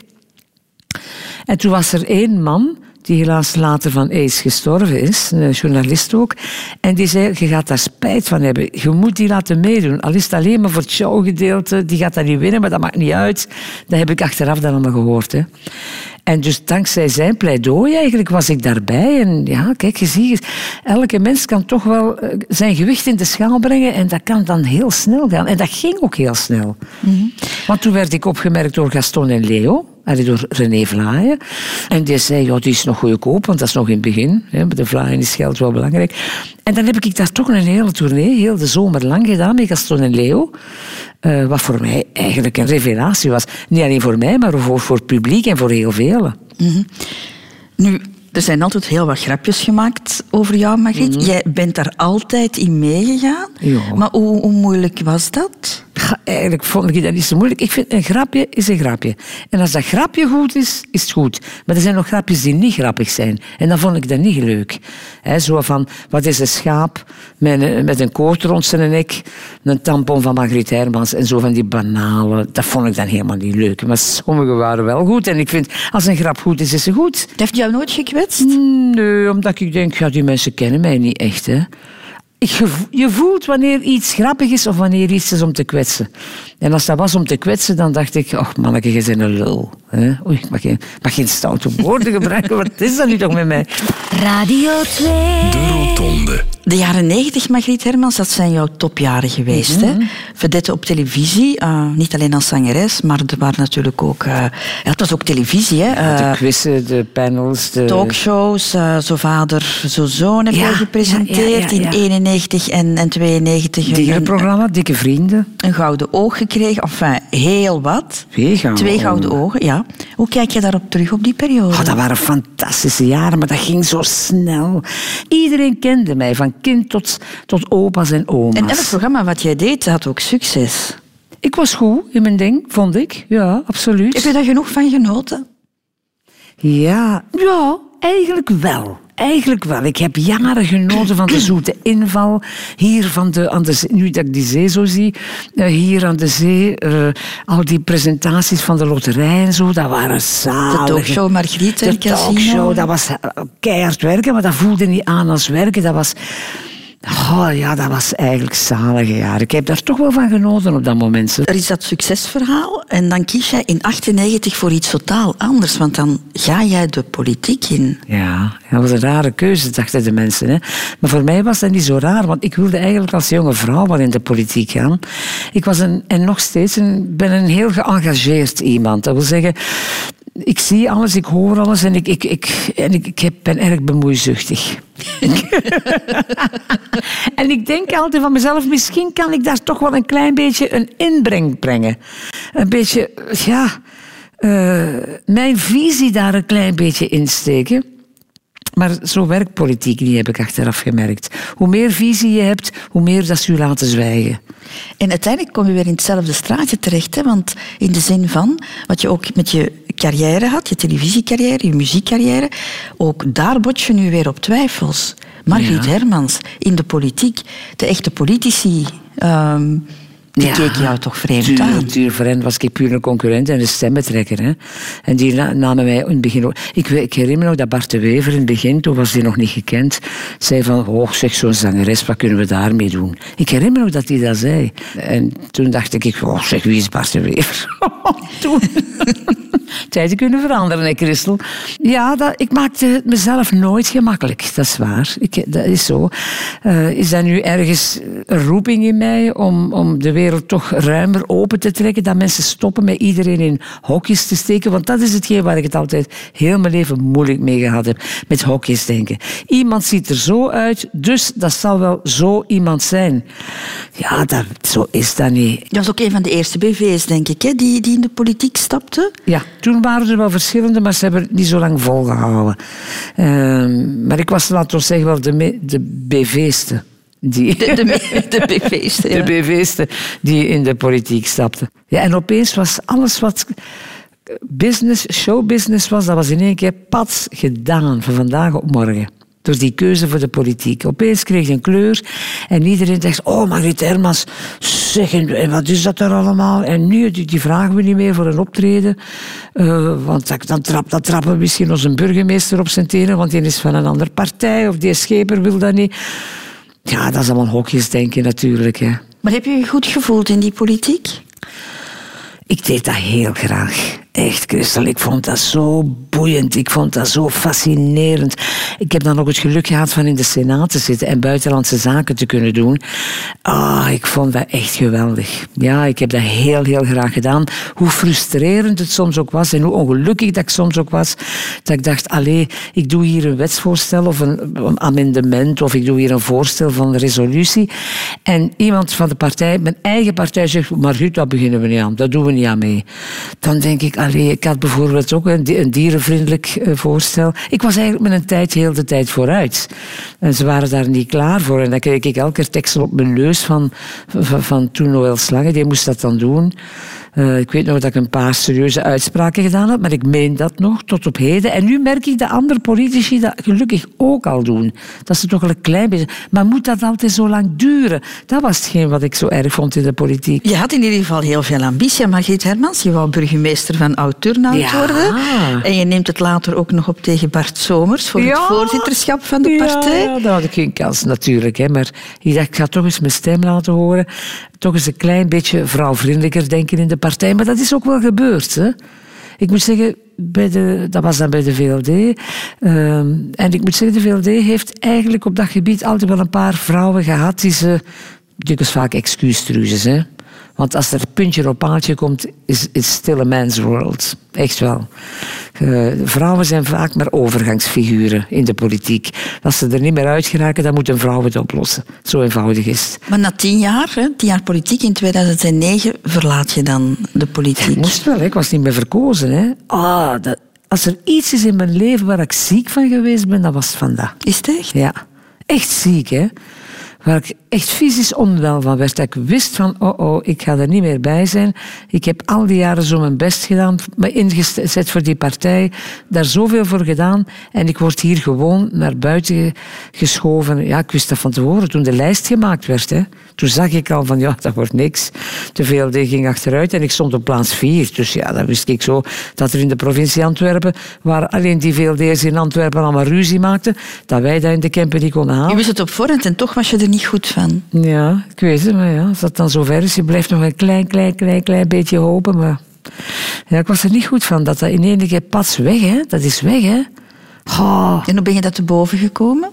En toen was er één man, die helaas later van AIDS gestorven is, een journalist ook, en die zei, je gaat daar spijt van hebben. Je moet die laten meedoen. Al is het alleen maar voor het showgedeelte, die gaat dat niet winnen, maar dat maakt niet uit. Dat heb ik achteraf dan allemaal gehoord. Hè. En dus dankzij zijn pleidooi eigenlijk was ik daarbij. En ja, kijk, je ziet, elke mens kan toch wel eh, zijn gewicht in de schaal brengen en dat kan dan heel snel gaan. En dat ging ook heel snel. Want toen werd ik opgemerkt door Gaston en Leo. Door René Vlaaien. En die zei, ja, die is nog goedkoop, want dat is nog in het begin. Hè. Bij de Vlaaien is geld wel belangrijk. En dan heb ik daar toch een hele tournee, heel de zomer lang gedaan met Gaston en Leo. Eh, wat voor mij eigenlijk een revelatie was. Niet alleen voor mij, maar voor, voor het publiek en voor heel velen. Nu, er zijn altijd heel wat grapjes gemaakt over jou, Margriet. Jij bent daar altijd in meegegaan. Mhm. Ja. Maar hoe, hoe moeilijk was dat? Eigenlijk vond ik dat niet zo moeilijk. Ik vind een grapje is een grapje. En als dat grapje goed is, is het goed. Maar er zijn nog grapjes die niet grappig zijn. En dan vond ik dat niet leuk. Hè, zo van, wat is een schaap met een, met een koord rond zijn nek, een tampon van Margriet Hermans en zo van die banalen. Dat vond ik dan helemaal niet leuk. Maar sommige waren wel goed. En ik vind, als een grap goed is, is ze goed. Dat heeft jou nooit gekwetst? Nee, omdat ik denk, ja, die mensen kennen mij niet echt. Hè. Je voelt wanneer iets grappig is of wanneer iets is om te kwetsen. En als dat was om te kwetsen, dan dacht ik, ach manneke, je bent een lul. hè. Oei, ik mag geen, mag geen stoute woorden gebruiken, wat is dat nu toch met mij? Radio 2. De Rotonde. De jaren negentig, Margriet Hermans, dat zijn jouw topjaren geweest. Hè? Vedette op televisie, eh, niet alleen als zangeres, maar er waren natuurlijk ook... eh, ja, het was ook televisie, hè? De eh, quizzen, de panels, de... talkshows, eh, Zo Vader, Zo Zoon heb ja, gepresenteerd ja, ja, ja. in 91 en, en 92. Een- Dierenprogramma, Dikke Vrienden. Een gouden oog gekregen, enfin, heel wat. Twee gouden Twee gouden ogen. ogen, ja. Hoe kijk je daarop terug, op die periode? Oh, dat waren fantastische jaren, maar dat ging zo snel. Iedereen kende mij, van kind tot, tot opa's en oma's. En elk programma wat jij deed, had ook succes. Ik was goed in mijn ding, vond ik. Ja, absoluut. Heb je daar genoeg van genoten? Ja, ja, eigenlijk wel. Eigenlijk wel. Ik heb jaren genoten van de zoete inval. Hier van de, aan de nu dat ik die zee zo zie, eh, hier aan de zee, eh, al die presentaties van de loterij en zo, dat waren zalig. De talkshow Margriet en De talkshow, dat was eh, keihard werken, maar dat voelde niet aan als werken. Dat was... Oh ja, dat was eigenlijk zalige jaren. Ik heb daar toch wel van genoten op dat moment. Er is dat succesverhaal en dan kies jij in 98 voor iets totaal anders, want dan ga jij de politiek in. Ja, dat was een rare keuze, dachten de mensen. Hè. Maar voor mij was dat niet zo raar, want ik wilde eigenlijk als jonge vrouw wel in de politiek gaan. Ik was een, en nog steeds een, ben een heel geëngageerd iemand. Dat wil zeggen, ik zie alles, ik hoor alles en ik, ik, ik, en ik, ik ben erg bemoeizuchtig. en ik denk altijd van mezelf, misschien kan ik daar toch wel een klein beetje een inbreng brengen. Een beetje, ja, eh, mijn visie daar een klein beetje insteken. Maar zo werkt politiek niet, heb ik achteraf gemerkt. Hoe meer visie je hebt, hoe meer dat ze je laten zwijgen. En uiteindelijk kom je weer in hetzelfde straatje terecht. Hè? Want in de zin van, wat je ook met je carrière had, je televisiecarrière, je muziekcarrière, ook daar bot je nu weer op twijfels. Margriet Hermans, in de politiek, de echte politici... ehm, die keken jou toch vreemd aan. Natuurlijk, voor hen was ik puur een concurrent en een stemmetrekker. Hè. En die na- namen mij in het begin ook... Ik, ik herinner me nog dat Bart de Wever in het begin, toen was hij nog niet gekend, zei van, oh zeg, zo'n zangeres, wat kunnen we daarmee doen? Ik herinner me nog dat hij dat zei. En toen dacht ik, oh zeg, wie is Bart de Wever? toen... Tijden kunnen veranderen, hè, Christel. Ja, dat, ik maakte het mezelf nooit gemakkelijk, dat is waar. Ik, dat is zo. Eh, is dat nu ergens een roeping in mij om, om de wereld toch ruimer open te trekken? Dat mensen stoppen met iedereen in hokjes te steken? Want dat is hetgeen waar ik het altijd heel mijn leven moeilijk mee gehad heb. Met hokjes denken. Iemand ziet er zo uit, dus dat zal wel zo iemand zijn. Ja, dat, zo is dat niet. Dat was ook een van de eerste BV's, denk ik, hè, die, die in de politiek stapte. Ja, toen waren er wel verschillende, maar ze hebben het niet zo lang volgehouden. Ehm, maar ik was, laten we zeggen, wel de, de BV'ste. Die, De, de, de BV's. de ja. BV'ste die in de politiek stapte. Ja, en opeens was alles wat business, showbusiness was, dat was in één keer pats gedaan van vandaag op morgen. Door die keuze voor de politiek. Opeens kreeg je een kleur en iedereen dacht: Oh, Margriet Hermans, zeg, en en wat is dat er allemaal? En nu, die, die vragen we niet meer voor een optreden. Eh, want dat- dan, trap, dan trappen we misschien onze burgemeester op zijn tenen, want die is van een andere partij of die scheper wil dat niet. Ja, dat is allemaal hokjes denken natuurlijk. Hè. Maar heb je je goed gevoeld in die politiek? Ik deed dat heel graag. Echt, Christel. Ik vond dat zo boeiend. Ik vond dat zo fascinerend. Ik heb dan ook het geluk gehad van in de Senaat te zitten en buitenlandse zaken te kunnen doen. Ah, ik vond dat echt geweldig. Ja, ik heb dat heel, heel graag gedaan. Hoe frustrerend het soms ook was en hoe ongelukkig dat ik soms ook was. Dat ik dacht, allee, ik doe hier een wetsvoorstel of een, amendement of ik doe hier een voorstel van een resolutie. En iemand van de partij, mijn eigen partij, zegt, Margriet, dat beginnen we niet aan. Dat doen we niet aan mee. Dan denk ik, ik had bijvoorbeeld ook een, di- een dierenvriendelijk eh, voorstel. Ik was eigenlijk met een tijd heel de tijd vooruit. En ze waren daar niet klaar voor. En dan kreeg ik elke teksten op mijn neus van, van, van toen Noël Slangen. Die moest dat dan doen. Eh, ik weet nog dat ik een paar serieuze uitspraken gedaan heb, maar ik meen dat nog tot op heden. En nu merk ik dat andere politici dat gelukkig ook al doen. Dat ze toch wel een klein beetje... Maar moet dat altijd zo lang duren? Dat was hetgeen wat ik zo erg vond in de politiek. Je had in ieder geval heel veel ambitie, Margriet Hermans. Je wou burgemeester van Oud-Turnhout Ja. worden. En je neemt het later ook nog op tegen Bart Somers voor Ja. het voorzitterschap van de partij. Ja, daar had ik geen kans natuurlijk. Hè. Maar ik dacht, ik ga toch eens mijn stem laten horen. Toch eens een klein beetje vrouwvriendelijker denken in de partij. Maar dat is ook wel gebeurd. Hè. Ik moet zeggen, bij de, dat was dan bij de VLD. Ehm, en ik moet zeggen, de VLD heeft eigenlijk op dat gebied altijd wel een paar vrouwen gehad die ze... Dikwijls vaak excuustruuses, hè. Want als er puntje op paaltje komt, is het still a man's world. Echt wel. Eh, vrouwen zijn vaak maar overgangsfiguren in de politiek. Als ze er niet meer uit geraken, dan moet een vrouw het oplossen. Zo eenvoudig is het. Maar na tien jaar, hè, tien jaar politiek, in 2009 verlaat je dan de politiek. Ik moest wel, hè. ik was niet meer verkozen. Hè. Ah, dat, als er iets is in mijn leven waar ik ziek van geweest ben, dat was het vandaag. Is het echt? Ja, echt ziek, hè. Waar ik echt fysisch onwel van werd. Dat ik wist van, oh oh, ik ga er niet meer bij zijn. Ik heb al die jaren zo mijn best gedaan, me ingezet voor die partij, daar zoveel voor gedaan. En ik word hier gewoon naar buiten geschoven. Ja, ik wist dat van tevoren, toen de lijst gemaakt werd. Toen zag ik al van, ja, dat wordt niks. De VLD ging achteruit en ik stond op plaats vier. Dus ja, dan wist ik zo dat er in de provincie Antwerpen, waar alleen die VLD'ers in Antwerpen allemaal ruzie maakten, dat wij dat in de Kempen niet konden halen. Je wist het op voorhand en toch was je er niet goed van. Ja, ik weet het, maar ja, als dat dan zover is, je blijft nog een klein, klein, klein, klein beetje hopen, maar... Ja, ik was er niet goed van, dat dat in één keer pas weg, hè. Dat is weg, hè. Oh, En hoe ben je dat te boven gekomen?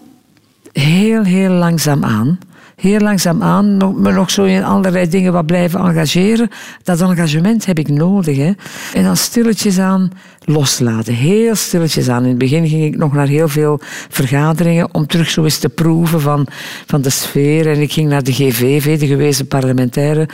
heel, heel langzaam aan. heel langzaamaan nog, me nog zo in allerlei dingen wat blijven engageren. Dat engagement heb ik nodig. Hè. En dan stilletjes aan loslaten. Heel stilletjes aan. In het begin ging ik nog naar heel veel vergaderingen om terug zo eens te proeven van, van de sfeer. En ik ging naar de GVV, de gewezen parlementaire.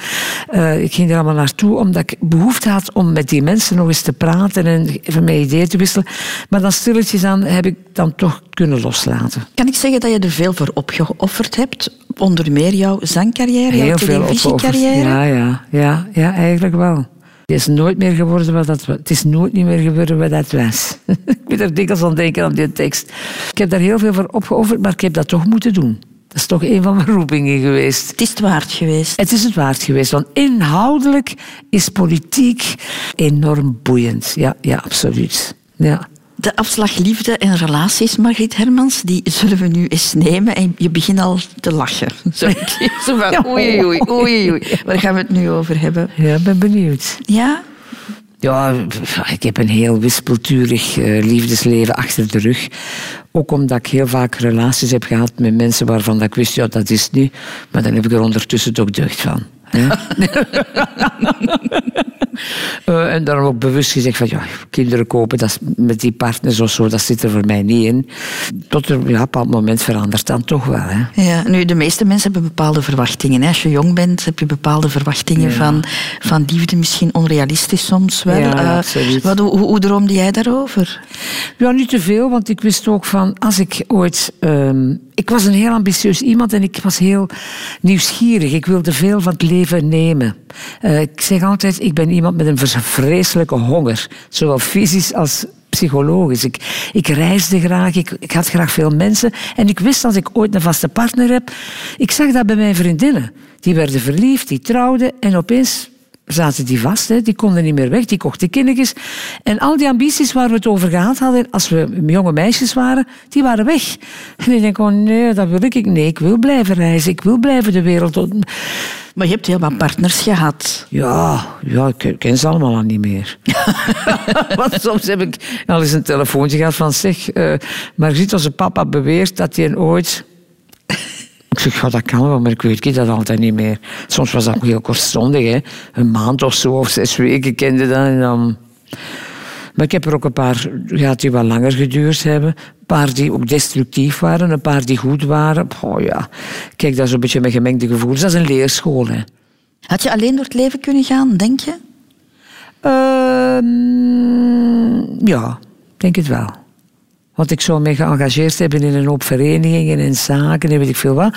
Uh, ik ging er allemaal naartoe omdat ik behoefte had om met die mensen nog eens te praten en van mijn ideeën te wisselen. Maar dan stilletjes aan heb ik dan toch kunnen loslaten. Kan ik zeggen dat je er veel voor opgeofferd hebt? Onder meer jouw zangcarrière, jouw televisiecarrière? Ja, ja, ja, ja, eigenlijk wel. Het is nooit meer geworden wat dat was. Het is nooit niet meer geworden wat dat was. ik moet er dikwijls aan denken aan die tekst. Ik heb daar heel veel voor opgeofferd, maar ik heb dat toch moeten doen. Dat is toch een van mijn roepingen geweest. Het is het waard geweest. Het is het waard geweest, want inhoudelijk is politiek enorm boeiend. Ja, ja absoluut. Ja. De afslag liefde en relaties, Margriet Hermans, die zullen we nu eens nemen. En je begint al te lachen. Zo, zo van, oei, oei, oei, oei. Waar gaan we het nu over hebben? Ja, ik ben benieuwd. Ja? Ja, ik heb een heel wispelturig uh, liefdesleven achter de rug. Ook omdat ik heel vaak relaties heb gehad met mensen waarvan ik wist, ja, dat is niet. Maar dan heb ik er ondertussen toch deugd van. uh, en daarom ook bewust gezegd van ja, kinderen kopen dat met die partners of zo, dat zit er voor mij niet in. Tot er ja, op een bepaald moment verandert dan toch wel. Hè. Ja, nu, de meeste mensen hebben bepaalde verwachtingen. Hè. Als je jong bent, heb je bepaalde verwachtingen van, van liefde, misschien onrealistisch soms wel. Ja, uh, wat, hoe, hoe droomde jij daarover? Ja, niet te veel, want ik wist ook van als ik ooit. Uh, ik was een heel ambitieus iemand en ik was heel nieuwsgierig. Ik wilde veel van het leven nemen. Uh, ik zeg altijd, ik ben iemand met een vreselijke honger. Zowel fysisch als psychologisch. Ik, ik reisde graag, ik, ik had graag veel mensen. En ik wist als ik ooit een vaste partner heb... Ik zag dat bij mijn vriendinnen. Die werden verliefd, die trouwden en opeens zaten die vast. Hè. Die konden niet meer weg, die kochten kindertjes. En al die ambities waar we het over gehad hadden, als we jonge meisjes waren, die waren weg. En ik denk, oh nee, dat wil ik niet. Nee, ik wil blijven reizen, ik wil blijven de wereld... Maar je hebt heel wat partners gehad. Ja, ja ik ken ze allemaal al niet meer. Want soms heb ik al eens een telefoontje gehad van... Zeg, uh, Margriet, onze papa beweert dat hij ooit ik zeg, ja, dat kan wel, maar ik weet dat altijd niet meer. Soms was dat heel kortstondig, hè. Een maand of zo, of zes weken kende dat. En dan... Maar ik heb er ook een paar gehad die wat langer geduurd hebben. Een paar die ook destructief waren, een paar die goed waren. Oh ja, kijk, dat is een beetje met gemengde gevoelens. Dat is een leerschool, hè. Had je alleen door het leven kunnen gaan, denk je? Uh, ja, denk het wel. Want ik zou me geëngageerd hebben in een hoop verenigingen en zaken en weet ik veel wat.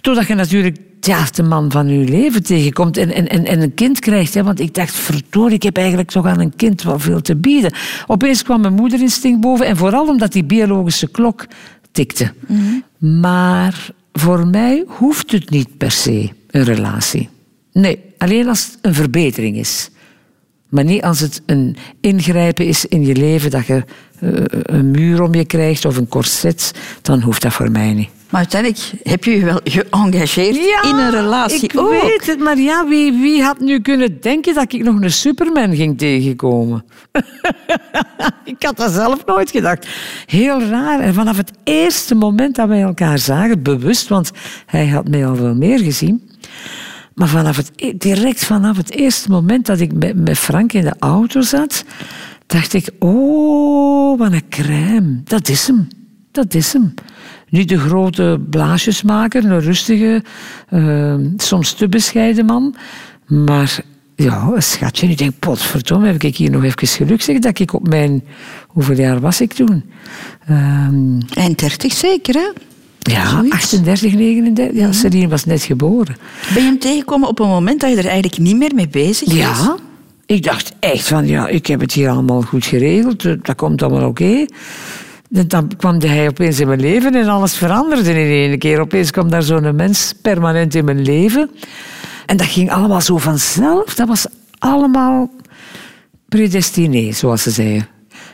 Totdat je natuurlijk ja, de man van je leven tegenkomt en, en, en, en een kind krijgt. Hè? Want ik dacht, verdorie, ik heb eigenlijk toch aan een kind wel veel te bieden. Opeens kwam mijn moederinstinct boven. En vooral omdat die biologische klok tikte. Mhm. Maar voor mij hoeft het niet per se een relatie. Nee, alleen als het een verbetering is. Maar niet als het een ingrijpen is in je leven, dat je eh, een muur om je krijgt of een corset, dan hoeft dat voor mij niet. Maar uiteindelijk heb je je wel geëngageerd in een relatie ik weet het, maar ja, wie, wie had nu kunnen denken dat ik nog een superman ging tegenkomen? ik had dat zelf nooit gedacht. Heel raar. En vanaf het eerste moment dat wij elkaar zagen, bewust, want hij had mij al veel meer gezien, maar vanaf het, e- direct vanaf het eerste moment dat ik met Frank in de auto zat, dacht ik, oh, wat een crème. Dat is hem. Dat is hem. Niet de grote blaasjesmaker, een rustige, uh, soms te bescheiden man. Maar ja, een schatje. Ik denk, potverdomme, heb ik hier nog even geluk zeg dat ik op mijn... Hoeveel jaar was ik toen? Um, Eind 30 zeker, hè? Ja, 38, 39. Ja, was net geboren. Ben je hem tegengekomen op een moment dat je er eigenlijk niet meer mee bezig was? Ja. Ik dacht echt van, ja, ik heb het hier allemaal goed geregeld. Eh, dat komt allemaal oké. Dan kwam hij opeens in mijn leven en alles veranderde in één keer. Opeens kwam daar zo'n mens permanent in mijn leven. En dat ging allemaal zo vanzelf. Dat was allemaal predestiné, zoals ze zeiden.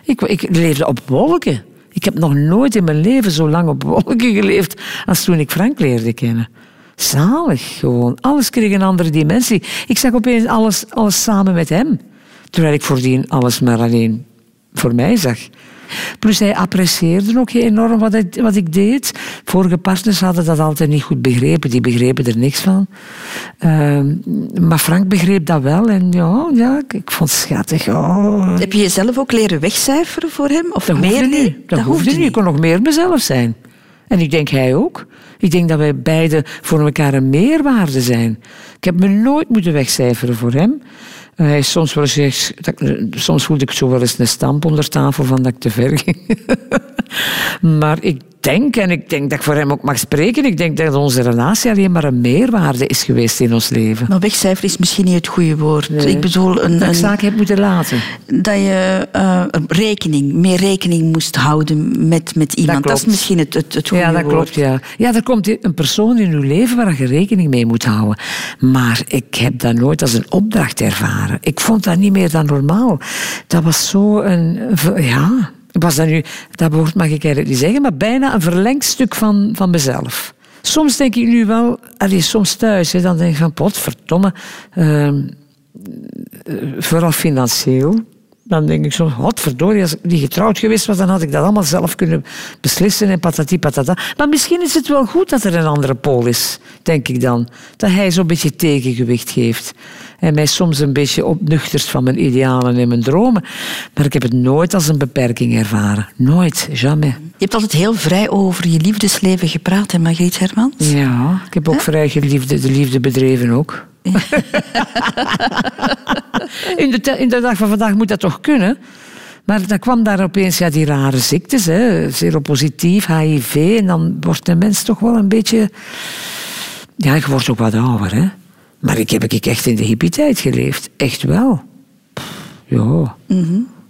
Ik, ik leefde op wolken. Ik heb nog nooit in mijn leven zo lang op wolken geleefd als toen ik Frank leerde kennen. Zalig gewoon. Alles kreeg een andere dimensie. Ik zag opeens alles, alles samen met hem. Terwijl ik voordien alles maar alleen voor mij zag. Plus hij apprecieerde ook enorm wat ik, wat ik deed. Vorige partners hadden dat altijd niet goed begrepen. Die begrepen er niks van. Ehm, maar Frank begreep dat wel. En ja, ja ik vond het schattig. Oh. Heb je jezelf ook leren wegcijferen voor hem? Of Dat meer hoefde niet. Dat, hoefde niet. Ik kon nog meer mezelf zijn. En ik denk hij ook. Ik denk dat wij beiden voor elkaar een meerwaarde zijn. Ik heb me nooit moeten wegcijferen voor hem. Eh, Hij is soms wel eens, ik- soms voelde ik zo wel eens een stamp onder tafel van dat ik te ver ging. maar ik denk, en ik denk dat ik voor hem ook mag spreken, ik denk dat onze relatie alleen maar een meerwaarde is geweest in ons leven. Maar wegcijferen is misschien niet het goede woord. Nee. Ik bedoel, een, Dat ik zaken heb moeten laten. dat je eh, rekening, meer rekening moest houden met, met iemand. Dat, is misschien het, het, het goede Ja, dat woord. klopt. Ja. ja, er komt een persoon in uw leven waar je rekening mee moet houden. Maar ik heb dat nooit als een opdracht ervaren. Ik vond dat niet meer dan normaal. Dat was zo een... Ja, was dat nu... Dat woord mag ik eigenlijk niet zeggen, maar bijna een verlengstuk van, van mezelf. Soms denk ik nu wel... Allee, soms thuis, dan denk ik van... Potverdomme... eh, vooral financieel. Dan denk ik zo, godverdorie, als ik niet getrouwd geweest was, dan had ik dat allemaal zelf kunnen beslissen en patati patata. Maar misschien is het wel goed dat er een andere pool is, denk ik dan. Dat hij zo'n beetje tegengewicht geeft. En mij soms een beetje opnuchtert van mijn idealen en mijn dromen. Maar ik heb het nooit als een beperking ervaren. Nooit, jamais. Je hebt altijd heel vrij over je liefdesleven gepraat, hè, Margriet Hermans? Ja, ik heb ook vrij geliefde, de liefde bedreven ook. in, de, in de dag van vandaag moet dat toch kunnen? Maar dan kwam daar opeens ja, die rare ziektes, hè, seropositief, HIV. En dan wordt de mens toch wel een beetje... Ja, je wordt ook wat ouder, hè. Maar ik heb ik echt in de hippie-tijd geleefd. Echt wel. Pff, Ja,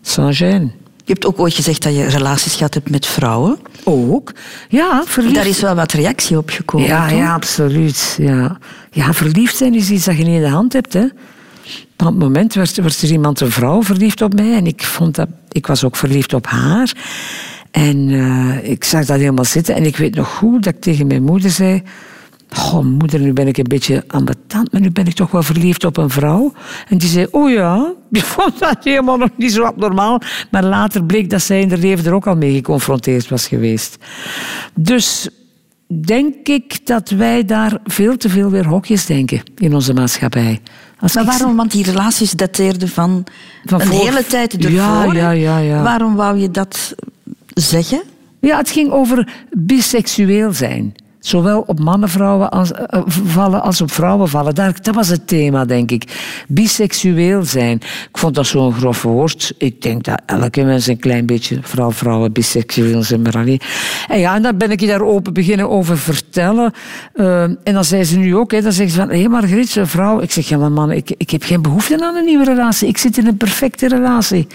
sans gêne. Je hebt ook ooit gezegd dat je relaties gehad hebt met vrouwen. Ook. Ja, verliefd. Daar is wel wat reactie op gekomen. Ja, toch? ja, absoluut. Ja. ja, verliefd zijn is iets dat je niet in de hand hebt. Hè. Op het moment werd, werd er iemand, een vrouw, verliefd op mij. En ik, vond dat, ik was ook verliefd op haar. En eh, ik zag dat helemaal zitten. En ik weet nog goed dat ik tegen mijn moeder zei... Goh, moeder, nu ben ik een beetje ambetant, maar nu ben ik toch wel verliefd op een vrouw. En die zei, oh ja, ik vond dat helemaal nog niet zo abnormaal. Maar later bleek dat zij in haar leven er ook al mee geconfronteerd was geweest. Dus denk ik dat wij daar veel te veel weer hokjes denken in onze maatschappij. Als Maar waarom? Want die relaties dateerden van, Van een voor- hele tijd ervoor. Ja, ja, ja, ja. Waarom wou je dat zeggen? Ja, het ging over biseksueel zijn. Zowel op mannen vrouwen als, eh, vallen als op vrouwen vallen. Daar, dat was het thema, denk ik. Biseksueel zijn. Ik vond dat zo'n grof woord. Ik denk dat elke mens een klein beetje, vooral vrouwen, biseksueel zijn. Maar alleen. En ja, en dan ben ik je daar open beginnen over vertellen. Eh, en dan zei ze nu ook, hè, dan zegt ze van, hé zo'n vrouw. Ik zeg, ja maar man, ik, ik heb geen behoefte aan een nieuwe relatie. Ik zit in een perfecte relatie.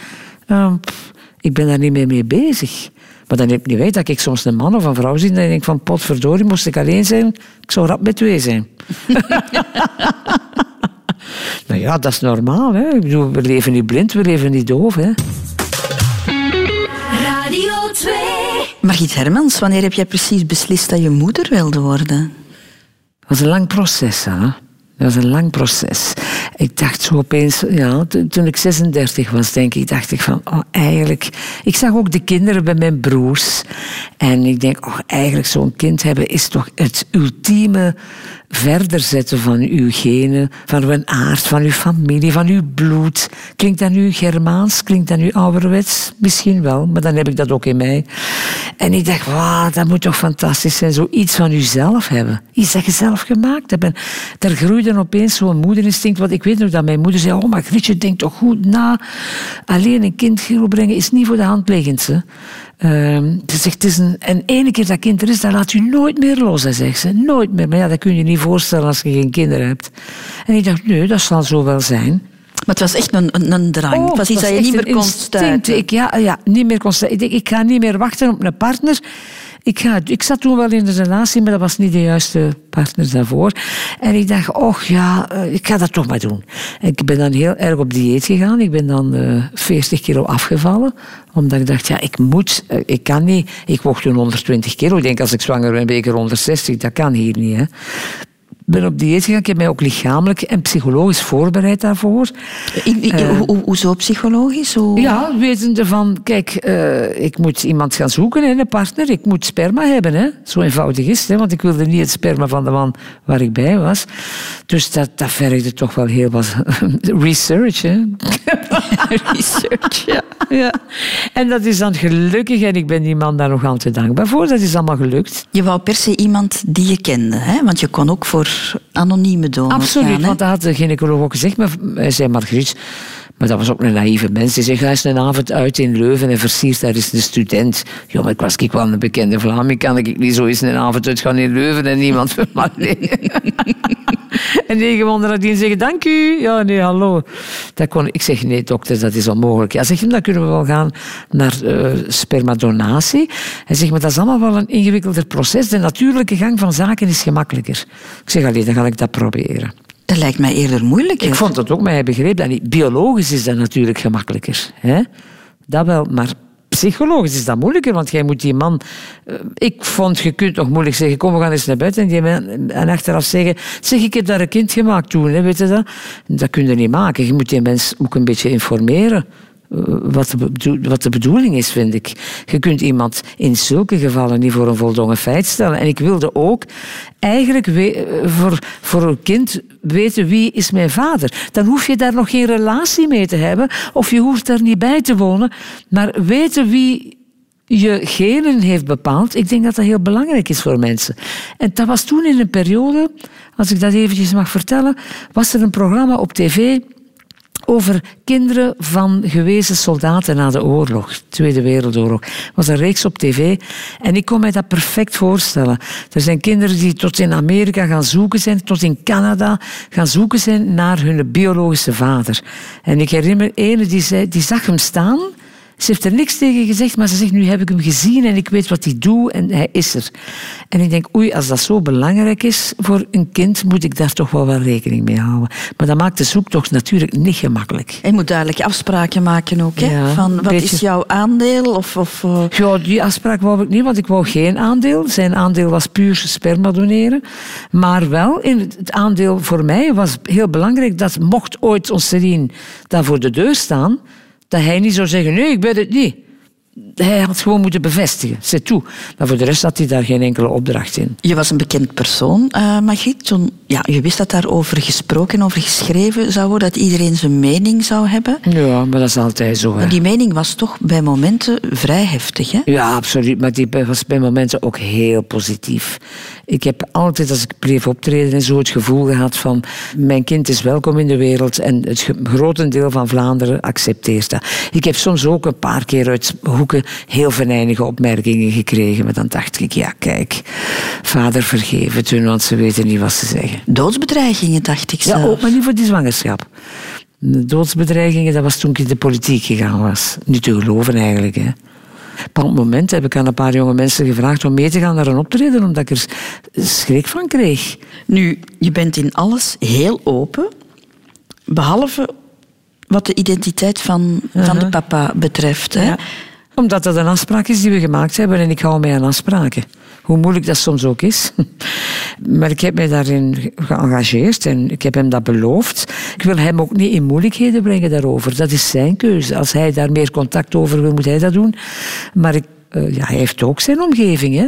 Eh, pff, ik ben daar niet meer mee bezig. Maar dan heb ik niet weet dat ik soms een man of een vrouw zie en dan denk ik van potverdorie, moest ik alleen zijn, ik zou rap met twee zijn. nou ja, dat is normaal. Hè? Ik bedoel, we leven niet blind, we leven niet doof. Hè? Radio 2. Margriet Hermans, wanneer heb jij precies beslist dat je moeder wilde worden? Dat was een lang proces, hè. Dat was een lang proces. Ik dacht zo opeens, ja, to- toen ik 36 was, denk ik, dacht ik van, oh, eigenlijk... Ik zag ook de kinderen bij mijn broers. En ik denk, oh, eigenlijk zo'n kind hebben is toch het ultieme verder zetten van uw genen, van uw aard, van uw familie, van uw bloed. Klinkt dat nu Germaans? Klinkt dat nu ouderwets? Misschien wel, maar dan heb ik dat ook in mij. En ik dacht, wauw, dat moet toch fantastisch zijn, zoiets van uzelf hebben. Iets dat je zelf gemaakt hebt. En daar groeide opeens zo'n moederinstinct, want ik weet nog dat mijn moeder zei, oh, maar Grietje, denk toch goed na. Alleen een kind grootbrengen is niet voor de hand liggend. Hè. Ehm, ze zegt, het is een, en ene keer dat kind er is, dan laat u nooit meer los, hè, zegt ze. Nooit meer. Maar ja, dat kun je niet voorstellen als je geen kinderen hebt. En ik dacht, nee, dat zal zo wel zijn. Maar het was echt een, een, een drang. Oh, het was iets dat je niet meer kon stuiten. Ik, ja, ja, niet meer kon stuiten. Ik, denk, ik ga niet meer wachten op een partner. Ik, ga, ik zat toen wel in een relatie, maar dat was niet de juiste partner daarvoor. En ik dacht, och ja, eh, ik ga dat toch maar doen. En ik ben dan heel erg op dieet gegaan. Ik ben dan eh 40 kilo afgevallen. Omdat ik dacht, ja, ik moet, eh, ik kan niet. Ik woog toen 120 kilo. Ik denk, als ik zwanger ben, ben ik er 160. Dat kan hier niet. Ben op dieet gegaan. Ik heb mij ook lichamelijk en psychologisch voorbereid daarvoor. Uh, ho, hoezo psychologisch? Hoe... Ja, wetende van, kijk, uh, ik moet iemand gaan zoeken, hè, een partner. Ik moet sperma hebben. Hè. Zo eenvoudig is het, hè, want ik wilde niet het sperma van de man waar ik bij was. Dus dat, dat vergde toch wel heel wat research. Hè. research, ja. ja. En dat is dan gelukkig, en ik ben die man daar nog altijd dankbaar voor. Dat is allemaal gelukt. Je wou per se iemand die je kende, hè? want je kon ook voor anonieme donor Absoluut, gaan, want dat had de gynaecoloog ook gezegd. Maar hij zei, Margriet, maar dat was ook een naïeve mens. Die zei, ga eens een avond uit in Leuven en versiert daar eens een student. Ja, maar ik was ik wel een bekende Vlaming. Kan ik niet zo eens een avond uit gaan in Leuven en niemand... Nee. en negen maanden nadien zeggen, dank u. Ja, nee, hallo. Dat kon, ik zeg, nee dokter, dat is onmogelijk. Ja, zeg, dan kunnen we wel gaan naar uh, spermadonatie. Hij zegt, maar dat is allemaal wel een ingewikkelder proces. De natuurlijke gang van zaken is gemakkelijker. Ik zeg, alleen, dan ga ik dat proberen. Dat lijkt mij eerder moeilijk. Ik vond het ook, maar hij begreep dat niet. Biologisch is dat natuurlijk gemakkelijker. Hè? Dat wel, maar psychologisch is dat moeilijker, want jij moet die man... Ik vond, je kunt toch moeilijk zeggen, kom, we gaan eens naar buiten. En, die man, en achteraf zeggen, zeg, ik heb daar een kind gemaakt toen, hè, weet je dat? Dat kun je niet maken. Je moet die mens ook een beetje informeren wat de, wat de bedoeling is, vind ik. Je kunt iemand in zulke gevallen niet voor een voldongen feit stellen. En ik wilde ook eigenlijk voor, voor een kind weten wie is mijn vader. Dan hoef je daar nog geen relatie mee te hebben of je hoeft daar niet bij te wonen. Maar weten wie je genen heeft bepaald, ik denk dat dat heel belangrijk is voor mensen. En dat was toen in een periode, als ik dat eventjes mag vertellen, was er een programma op tv over kinderen van gewezen soldaten na de oorlog, Tweede Wereldoorlog. Het was een reeks op tv en ik kon mij dat perfect voorstellen. Er zijn kinderen die tot in Amerika gaan zoeken zijn, tot in Canada gaan zoeken zijn naar hun biologische vader. En ik herinner me ene die, zei, die zag hem staan ze heeft er niks tegen gezegd, maar ze zegt, nu heb ik hem gezien en ik weet wat hij doet en hij is er. En ik denk, oei, als dat zo belangrijk is voor een kind, moet ik daar toch wel wel rekening mee houden. Maar dat maakt de zoektocht natuurlijk niet gemakkelijk. Je moet duidelijk afspraken maken ook, hè? Ja, Van, wat beetje- is jouw aandeel? Of, of, eh, Ja, die afspraak wou ik niet, want ik wou geen aandeel. Zijn aandeel was puur sperma doneren. Maar wel, in het het aandeel voor mij was heel belangrijk dat mocht ooit ons Serien daar voor de deur staan, dat hij niet zou zeggen, nee, ik ben het niet. Hij had gewoon moeten bevestigen, c'est tout. Maar voor de rest had hij daar geen enkele opdracht in. Je was een bekend persoon, Margriet. Toen, ja, je wist dat daarover gesproken, over geschreven zou worden, dat iedereen zijn mening zou hebben. Ja, maar dat is altijd zo. Hè. Maar die mening was toch bij momenten vrij heftig. Hè? Ja, absoluut. Maar die was bij momenten ook heel positief. Ik heb altijd, als ik bleef optreden en zo, het gevoel gehad van... mijn kind is welkom in de wereld en het ge- grotendeel van Vlaanderen accepteert dat. Ik heb soms ook een paar keer uit heel venijnige opmerkingen gekregen. Maar dan dacht ik, ja, kijk, vader vergeven het hun, want ze weten niet wat ze zeggen. Doodsbedreigingen, dacht ik Ja, zelf. ook, maar niet voor die zwangerschap. De doodsbedreigingen, dat was toen ik in de politiek gegaan was. Niet te geloven eigenlijk, hè. Op een moment heb ik aan een paar jonge mensen gevraagd om mee te gaan naar een optreden, omdat ik er schrik van kreeg. Nu, je bent in alles heel open, behalve wat de identiteit van, van de papa betreft. Hè? Ja. Omdat dat een afspraak is die we gemaakt hebben en ik hou mij aan afspraken. Hoe moeilijk dat soms ook is. Maar ik heb mij daarin geëngageerd en ik heb hem dat beloofd. Ik wil hem ook niet in moeilijkheden brengen daarover. Dat is zijn keuze. Als hij daar meer contact over wil, moet hij dat doen. Maar ik, eh, ja, hij heeft ook zijn omgeving. Hè.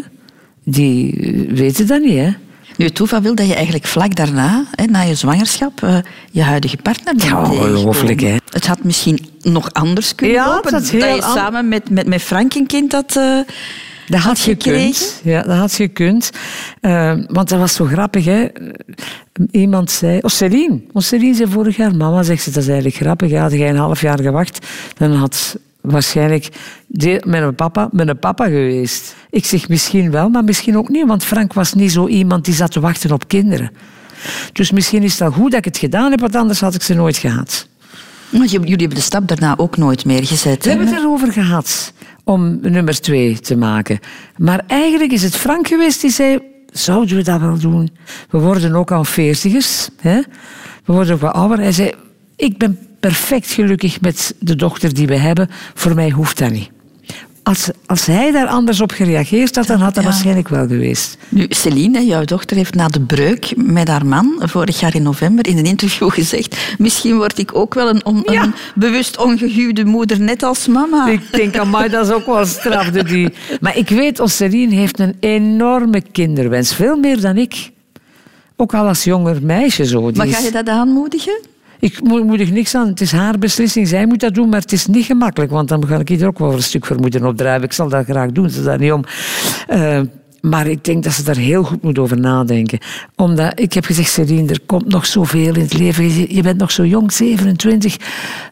Die eh, weten dat niet. Nu, het toeval wil dat je eigenlijk vlak daarna, hè, na je zwangerschap, eh, je huidige partner bent Ja, ongelooflijk, hè. Het had misschien nog anders kunnen Ja, lopen. had heel dat je samen met, met, met Frank een kind had, eh, Dat had gekregen. gekund. Ja, dat had gekund. Eh, want dat was zo grappig, hè. Iemand zei... Oh, Celine. Oh, zei vorig jaar... Mama, zegt ze, dat is eigenlijk grappig. Had jij een half jaar gewacht, dan had waarschijnlijk de- mijn papa mijn papa geweest. Ik zeg misschien wel, maar misschien ook niet. Want Frank was niet zo iemand die zat te wachten op kinderen. Dus misschien is het wel goed dat ik het gedaan heb, want anders had ik ze nooit gehad. Je- jullie hebben de stap daarna ook nooit meer gezet. We hebben het erover gehad om nummer twee te maken. Maar eigenlijk is het Frank geweest die zei... Zouden we dat wel doen? We worden ook al veertigers. Hè? We worden ook wat ouder. Hij zei... Ik ben perfect gelukkig met de dochter die we hebben. Voor mij hoeft dat niet. als, als hij daar anders op gereageerd had, dan had dat Ja. waarschijnlijk wel geweest. Nu, Celine, jouw dochter, heeft na de breuk met haar man vorig jaar in november in een interview gezegd misschien word ik ook wel een, on- Ja. een bewust ongehuwde moeder, net als mama. Ik denk, amai, dat is ook wel straf. doet die. Maar ik weet, Osserine heeft een enorme kinderwens. Veel meer dan ik. Ook al als jonger meisje zo. Die maar ga je dat aanmoedigen? Ik mo- moedig niks aan. Het is haar beslissing. Zij moet dat doen, maar het is niet gemakkelijk. Want dan ga ik hier ook wel een stuk voor moeten opdrijven. Ik zal dat graag doen, ze daar niet om. Eh, maar ik denk dat ze daar heel goed moet over nadenken. Omdat, ik heb gezegd, Serine, er komt nog zoveel in het leven. Je, je bent nog zo jong, 27.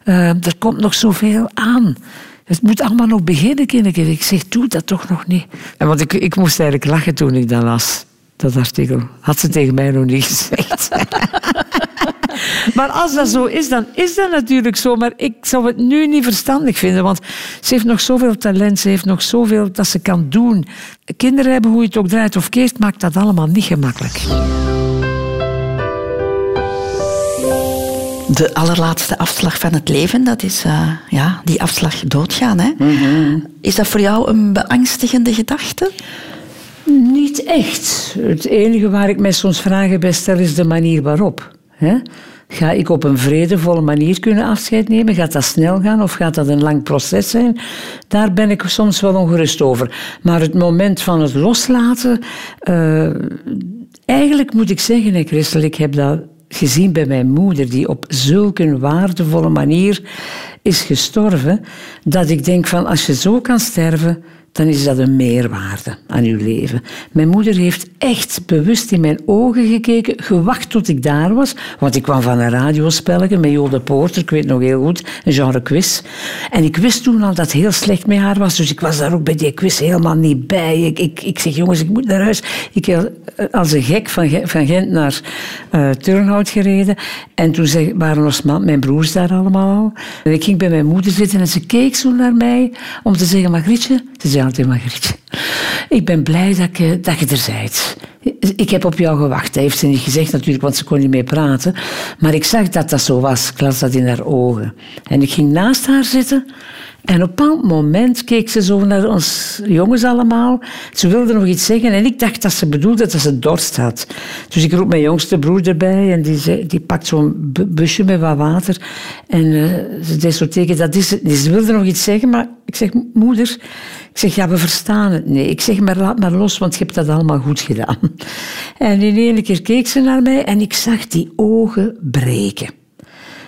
Eh, er komt nog zoveel aan. Het moet allemaal nog beginnen, kinderen. Ik zeg, doe dat toch nog niet. En want ik, ik moest eigenlijk lachen toen ik dat las. Dat artikel. Had ze tegen mij nog niet gezegd. Maar als dat zo is, dan is dat natuurlijk zo. Maar ik zou het nu niet verstandig vinden, want ze heeft nog zoveel talent, ze heeft nog zoveel dat ze kan doen. Kinderen hebben, hoe je het ook draait of keert, maakt dat allemaal niet gemakkelijk. De allerlaatste afslag van het leven, dat is eh, ja, die afslag doodgaan. Hè? Is dat voor jou een beangstigende gedachte? Niet echt. Het enige waar ik mij soms vragen bij stel is de manier waarop. Hè? Ga ik op een vredevolle manier kunnen afscheid nemen? Gaat dat snel gaan of gaat dat een lang proces zijn? Daar ben ik soms wel ongerust over. Maar het moment van het loslaten... eh, eigenlijk moet ik zeggen, hè, Christel, ik heb dat gezien bij mijn moeder, die op zulke waardevolle manier is gestorven, dat ik denk van als je zo kan sterven, dan is dat een meerwaarde aan uw leven. Mijn moeder heeft echt bewust in mijn ogen gekeken, gewacht tot ik daar was, want ik kwam van een radiospelletje met Jo de Poorter, ik weet nog heel goed, een genre quiz. En ik wist toen al dat het heel slecht met haar was, dus ik was daar ook bij die quiz helemaal niet bij. Ik, ik, ik zeg, jongens, ik moet naar huis. Ik als een gek van, van Gent naar eh Turnhout gereden. En toen zeg, waren mijn broers daar allemaal al. En ik ging bij mijn moeder zitten en ze keek zo naar mij om te zeggen, Margrietje, ze zei Margrietje, ik ben blij dat, ik, eh, dat je er bent. Ik heb op jou gewacht. Dat heeft ze niet gezegd natuurlijk, want ze kon niet mee praten. Maar ik zag dat dat zo was. Ik las dat in haar ogen. En ik ging naast haar zitten. En op een moment keek ze zo naar ons jongens allemaal. Ze wilde nog iets zeggen en ik dacht dat ze bedoelde dat ze dorst had. Dus ik roep mijn jongste broer erbij en die, die pakt zo'n bu- busje met wat water. En eh, ze deed zo tegen, dat is het. Ze wilde nog iets zeggen, maar ik zeg, moeder... Ik zeg, ja, we verstaan het. Nee, ik zeg, maar laat maar los, want je hebt dat allemaal goed gedaan. En in ene keer keek ze naar mij en ik zag die ogen breken.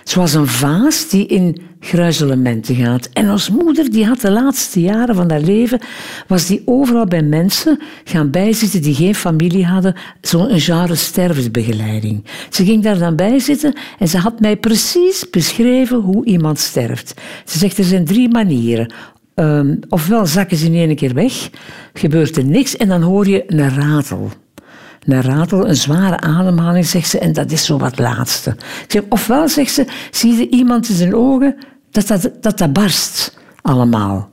Zoals een vaas die in gruizelementen gaat. En ons moeder, die had de laatste jaren van haar leven, was die overal bij mensen gaan bijzitten die geen familie hadden, zo'n genre stervensbegeleiding. Ze ging daar dan bij zitten en ze had mij precies beschreven hoe iemand sterft. Ze zegt, er zijn drie manieren. Ehm, ofwel zakken ze in één keer weg, gebeurt er niks en dan hoor je een ratel. Een ratel, een zware ademhaling, zegt ze, en dat is zo wat laatste. Zeg, ofwel, zegt ze, zie je iemand in zijn ogen dat dat, dat, dat barst allemaal.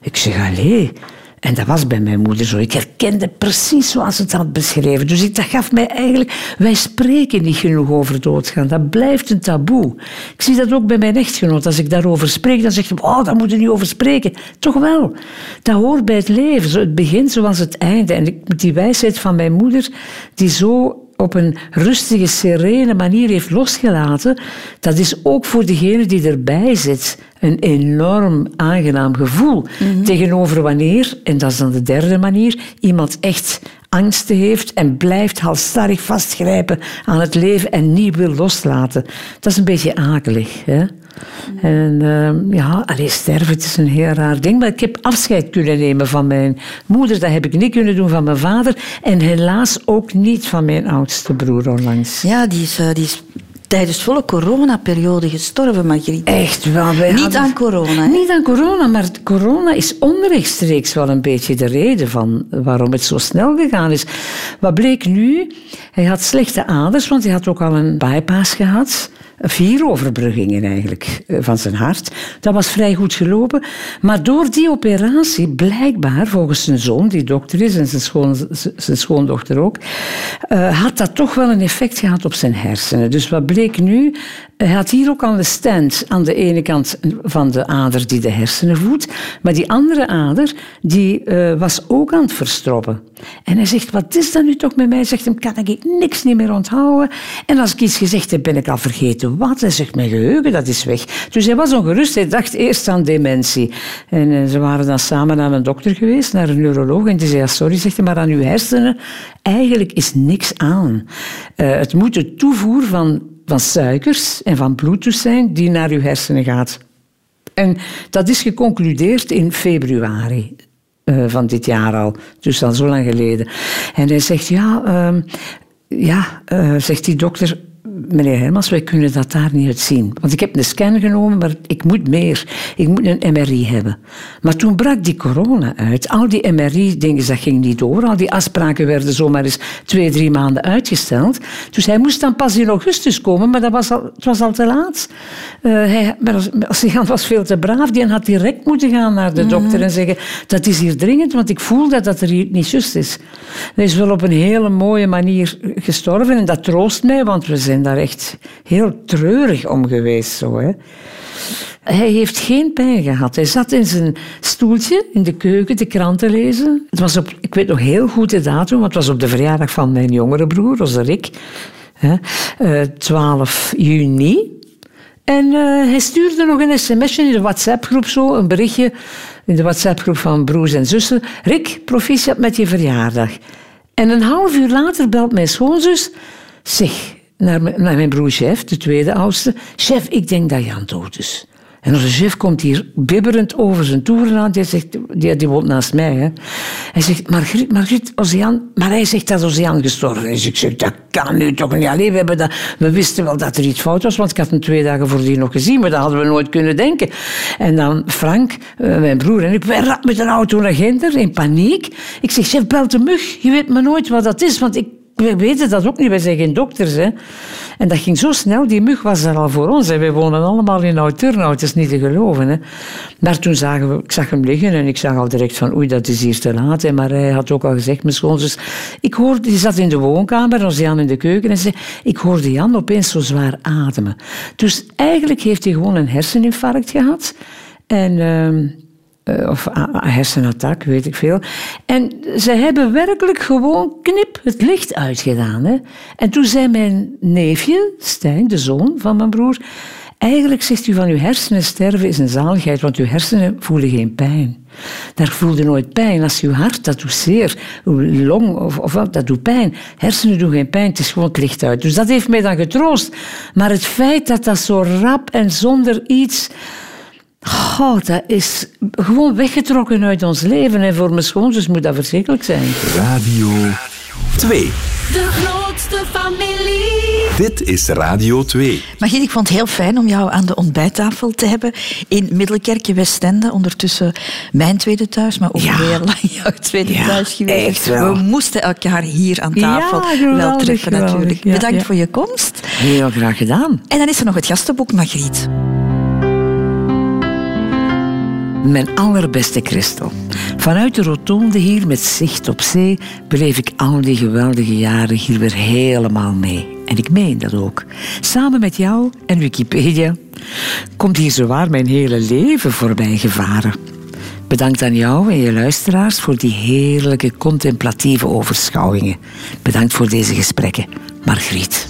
Ik zeg, allee. En dat was bij mijn moeder zo. Ik herkende precies zoals ze het had beschreven. Dus ik, dat gaf mij eigenlijk... Wij spreken niet genoeg over doodgaan. Dat blijft een taboe. Ik zie dat ook bij mijn echtgenoot. Als ik daarover spreek, dan zegt hij... Oh, daar moet je niet over spreken. Toch wel. Dat hoort bij het leven. Zo het begin zoals het einde. En die wijsheid van mijn moeder... die zo op een rustige, serene manier heeft losgelaten, dat is ook voor degene die erbij zit een enorm aangenaam gevoel. Tegenover wanneer, en dat is dan de derde manier, iemand echt angsten heeft en blijft halstarrig vastgrijpen aan het leven en niet wil loslaten. Dat is een beetje akelig. Hè? En ehm, ja, allee, sterven, het is een heel raar ding. Maar ik heb afscheid kunnen nemen van mijn moeder. Dat heb ik niet kunnen doen van mijn vader. En helaas ook niet van mijn oudste broer onlangs. Ja, die is, eh, die is tijdens volle coronaperiode gestorven, Margriet. Echt wel. wij Niet hadden- aan corona, hè? Niet aan corona, maar corona is onrechtstreeks wel een beetje de reden van waarom het zo snel gegaan is. Wat bleek nu? Hij had slechte aders, want hij had ook al een bypass gehad. Vier overbruggingen eigenlijk eh, van zijn hart. Dat was vrij goed gelopen. Maar door die operatie, blijkbaar, volgens zijn zoon, die dokter is, en zijn, schoon, zijn schoondochter ook, eh, had dat toch wel een effect gehad op zijn hersenen. Dus wat bleek nu? Hij had hier ook al een stand aan de ene kant van de ader die de hersenen voedt, maar die andere ader die, uh, was ook aan het verstroppen. En hij zegt, wat is dat nu toch met mij? Zegt hem, kan ik niks niet meer onthouden? En als ik iets gezegd heb, ben ik al vergeten wat. Hij zegt, mijn geheugen, dat is weg. Dus hij was ongerust. Hij dacht eerst aan dementie. En uh, ze waren dan samen naar een dokter geweest, naar een neuroloog. En die zei, sorry, zegt hij, maar aan uw hersenen eigenlijk is niks aan. Uh, het moet de toevoer van van suikers en van bloed zijn die naar uw hersenen gaat. En dat is geconcludeerd in februari uh, van dit jaar al, dus al zo lang geleden. En hij zegt, ja, uh, ja uh, zegt die dokter, meneer Hermans, wij kunnen dat daar niet uit zien. Want ik heb een scan genomen, maar ik moet meer. Ik moet een MRI hebben. Maar toen brak die corona uit. Al die MRI-dingen, dat ging niet door. Al die afspraken werden zomaar eens twee, drie maanden uitgesteld. Dus hij moest dan pas in augustus komen, maar dat was al, het was al te laat. Uh, hij, was veel te braaf. Die had direct moeten gaan naar de dokter mm. en zeggen, dat is hier dringend, want ik voel dat dat er hier niet juist is. Hij is wel op een hele mooie manier gestorven en dat troost mij, want we zijn daar echt heel treurig om geweest. Zo, hè. Hij heeft geen pijn gehad. Hij zat in zijn stoeltje in de keuken de krant te lezen. Het was op, ik weet nog heel goed de datum, want het was op de verjaardag van mijn jongere broer, Roserik. Hè, 12 eh, juni. En uh, hij stuurde nog een sms'je in de WhatsApp-groep, zo, een berichtje in de WhatsApp-groep van broers en zussen. Rick, proficiat met je verjaardag. En een half uur later belt mijn schoonzus. Zeg, naar, mijn broer chef, de tweede oudste. Chef, ik denk dat Jan dood is. En onze chef komt hier bibberend over zijn toeren aan. Die, zegt, die, die woont naast mij. Hè. Hij zegt, Margriet, Margriet, Oceaan. Maar hij zegt dat Oceaan gestorven is. Ik zeg, dat kan nu toch niet. Allee, we, hebben we wisten wel dat er iets fout was, want ik had hem twee dagen voordien nog gezien. Maar dat hadden we nooit kunnen denken. En dan Frank, eh, mijn broer en ik, wij met een auto naar Genter in paniek. Ik zeg, chef, bel de mug. Je weet me nooit wat dat is, want ik we weten dat ook niet, wij zijn geen dokters. Hè. En dat ging zo snel, die mug was er al voor ons. En wij wonen allemaal in Oud-Turnhout, is niet te geloven. Hè. Maar toen zagen we, ik zag hem liggen en ik zag al direct van oei, dat is hier te laat. Hè. Maar hij had ook al gezegd, mijn schoonzus... Ik hoorde, die zat in de woonkamer, was Jan in de keuken en zei... Ik hoorde Jan opeens zo zwaar ademen. Dus eigenlijk heeft hij gewoon een herseninfarct gehad. En... Uh, eh, of hersenattack, weet ik veel. En ze hebben werkelijk gewoon knip het licht uitgedaan. Hè? En toen zei mijn neefje, Stijn, de zoon van mijn broer... Eigenlijk zegt u van uw hersenen sterven is een zaligheid, want uw hersenen voelen geen pijn. Daar voelde nooit pijn. Als uw hart dat doet zeer, uw long of, of dat doet pijn. Hersenen doen geen pijn, het is gewoon het licht uit. Dus dat heeft mij dan getroost. Maar het feit dat dat zo rap en zonder iets Oh, dat is gewoon weggetrokken uit ons leven. En voor mijn schoonzus moet dat verschrikkelijk zijn. Radio 2. De grootste familie. Dit is Radio 2. Magid, ik vond het heel fijn om jou aan de ontbijttafel te hebben in Middelkerkje Westende. Ondertussen mijn tweede thuis, maar ook heel lang jouw tweede thuis geweest. Echt wel. We moesten elkaar hier aan tafel wel treffen natuurlijk. Bedankt voor je komst. Heel graag gedaan. En dan is er nog het gastenboek, Margriet. Mijn allerbeste Christel. Vanuit de rotonde hier met zicht op zee beleef ik al die geweldige jaren hier weer helemaal mee. En ik meen dat ook. Samen met jou en Wikipedia komt hier zowaar mijn hele leven voorbij gevaren. Bedankt aan jou en je luisteraars voor die heerlijke contemplatieve overschouwingen. Bedankt voor deze gesprekken. Margriet.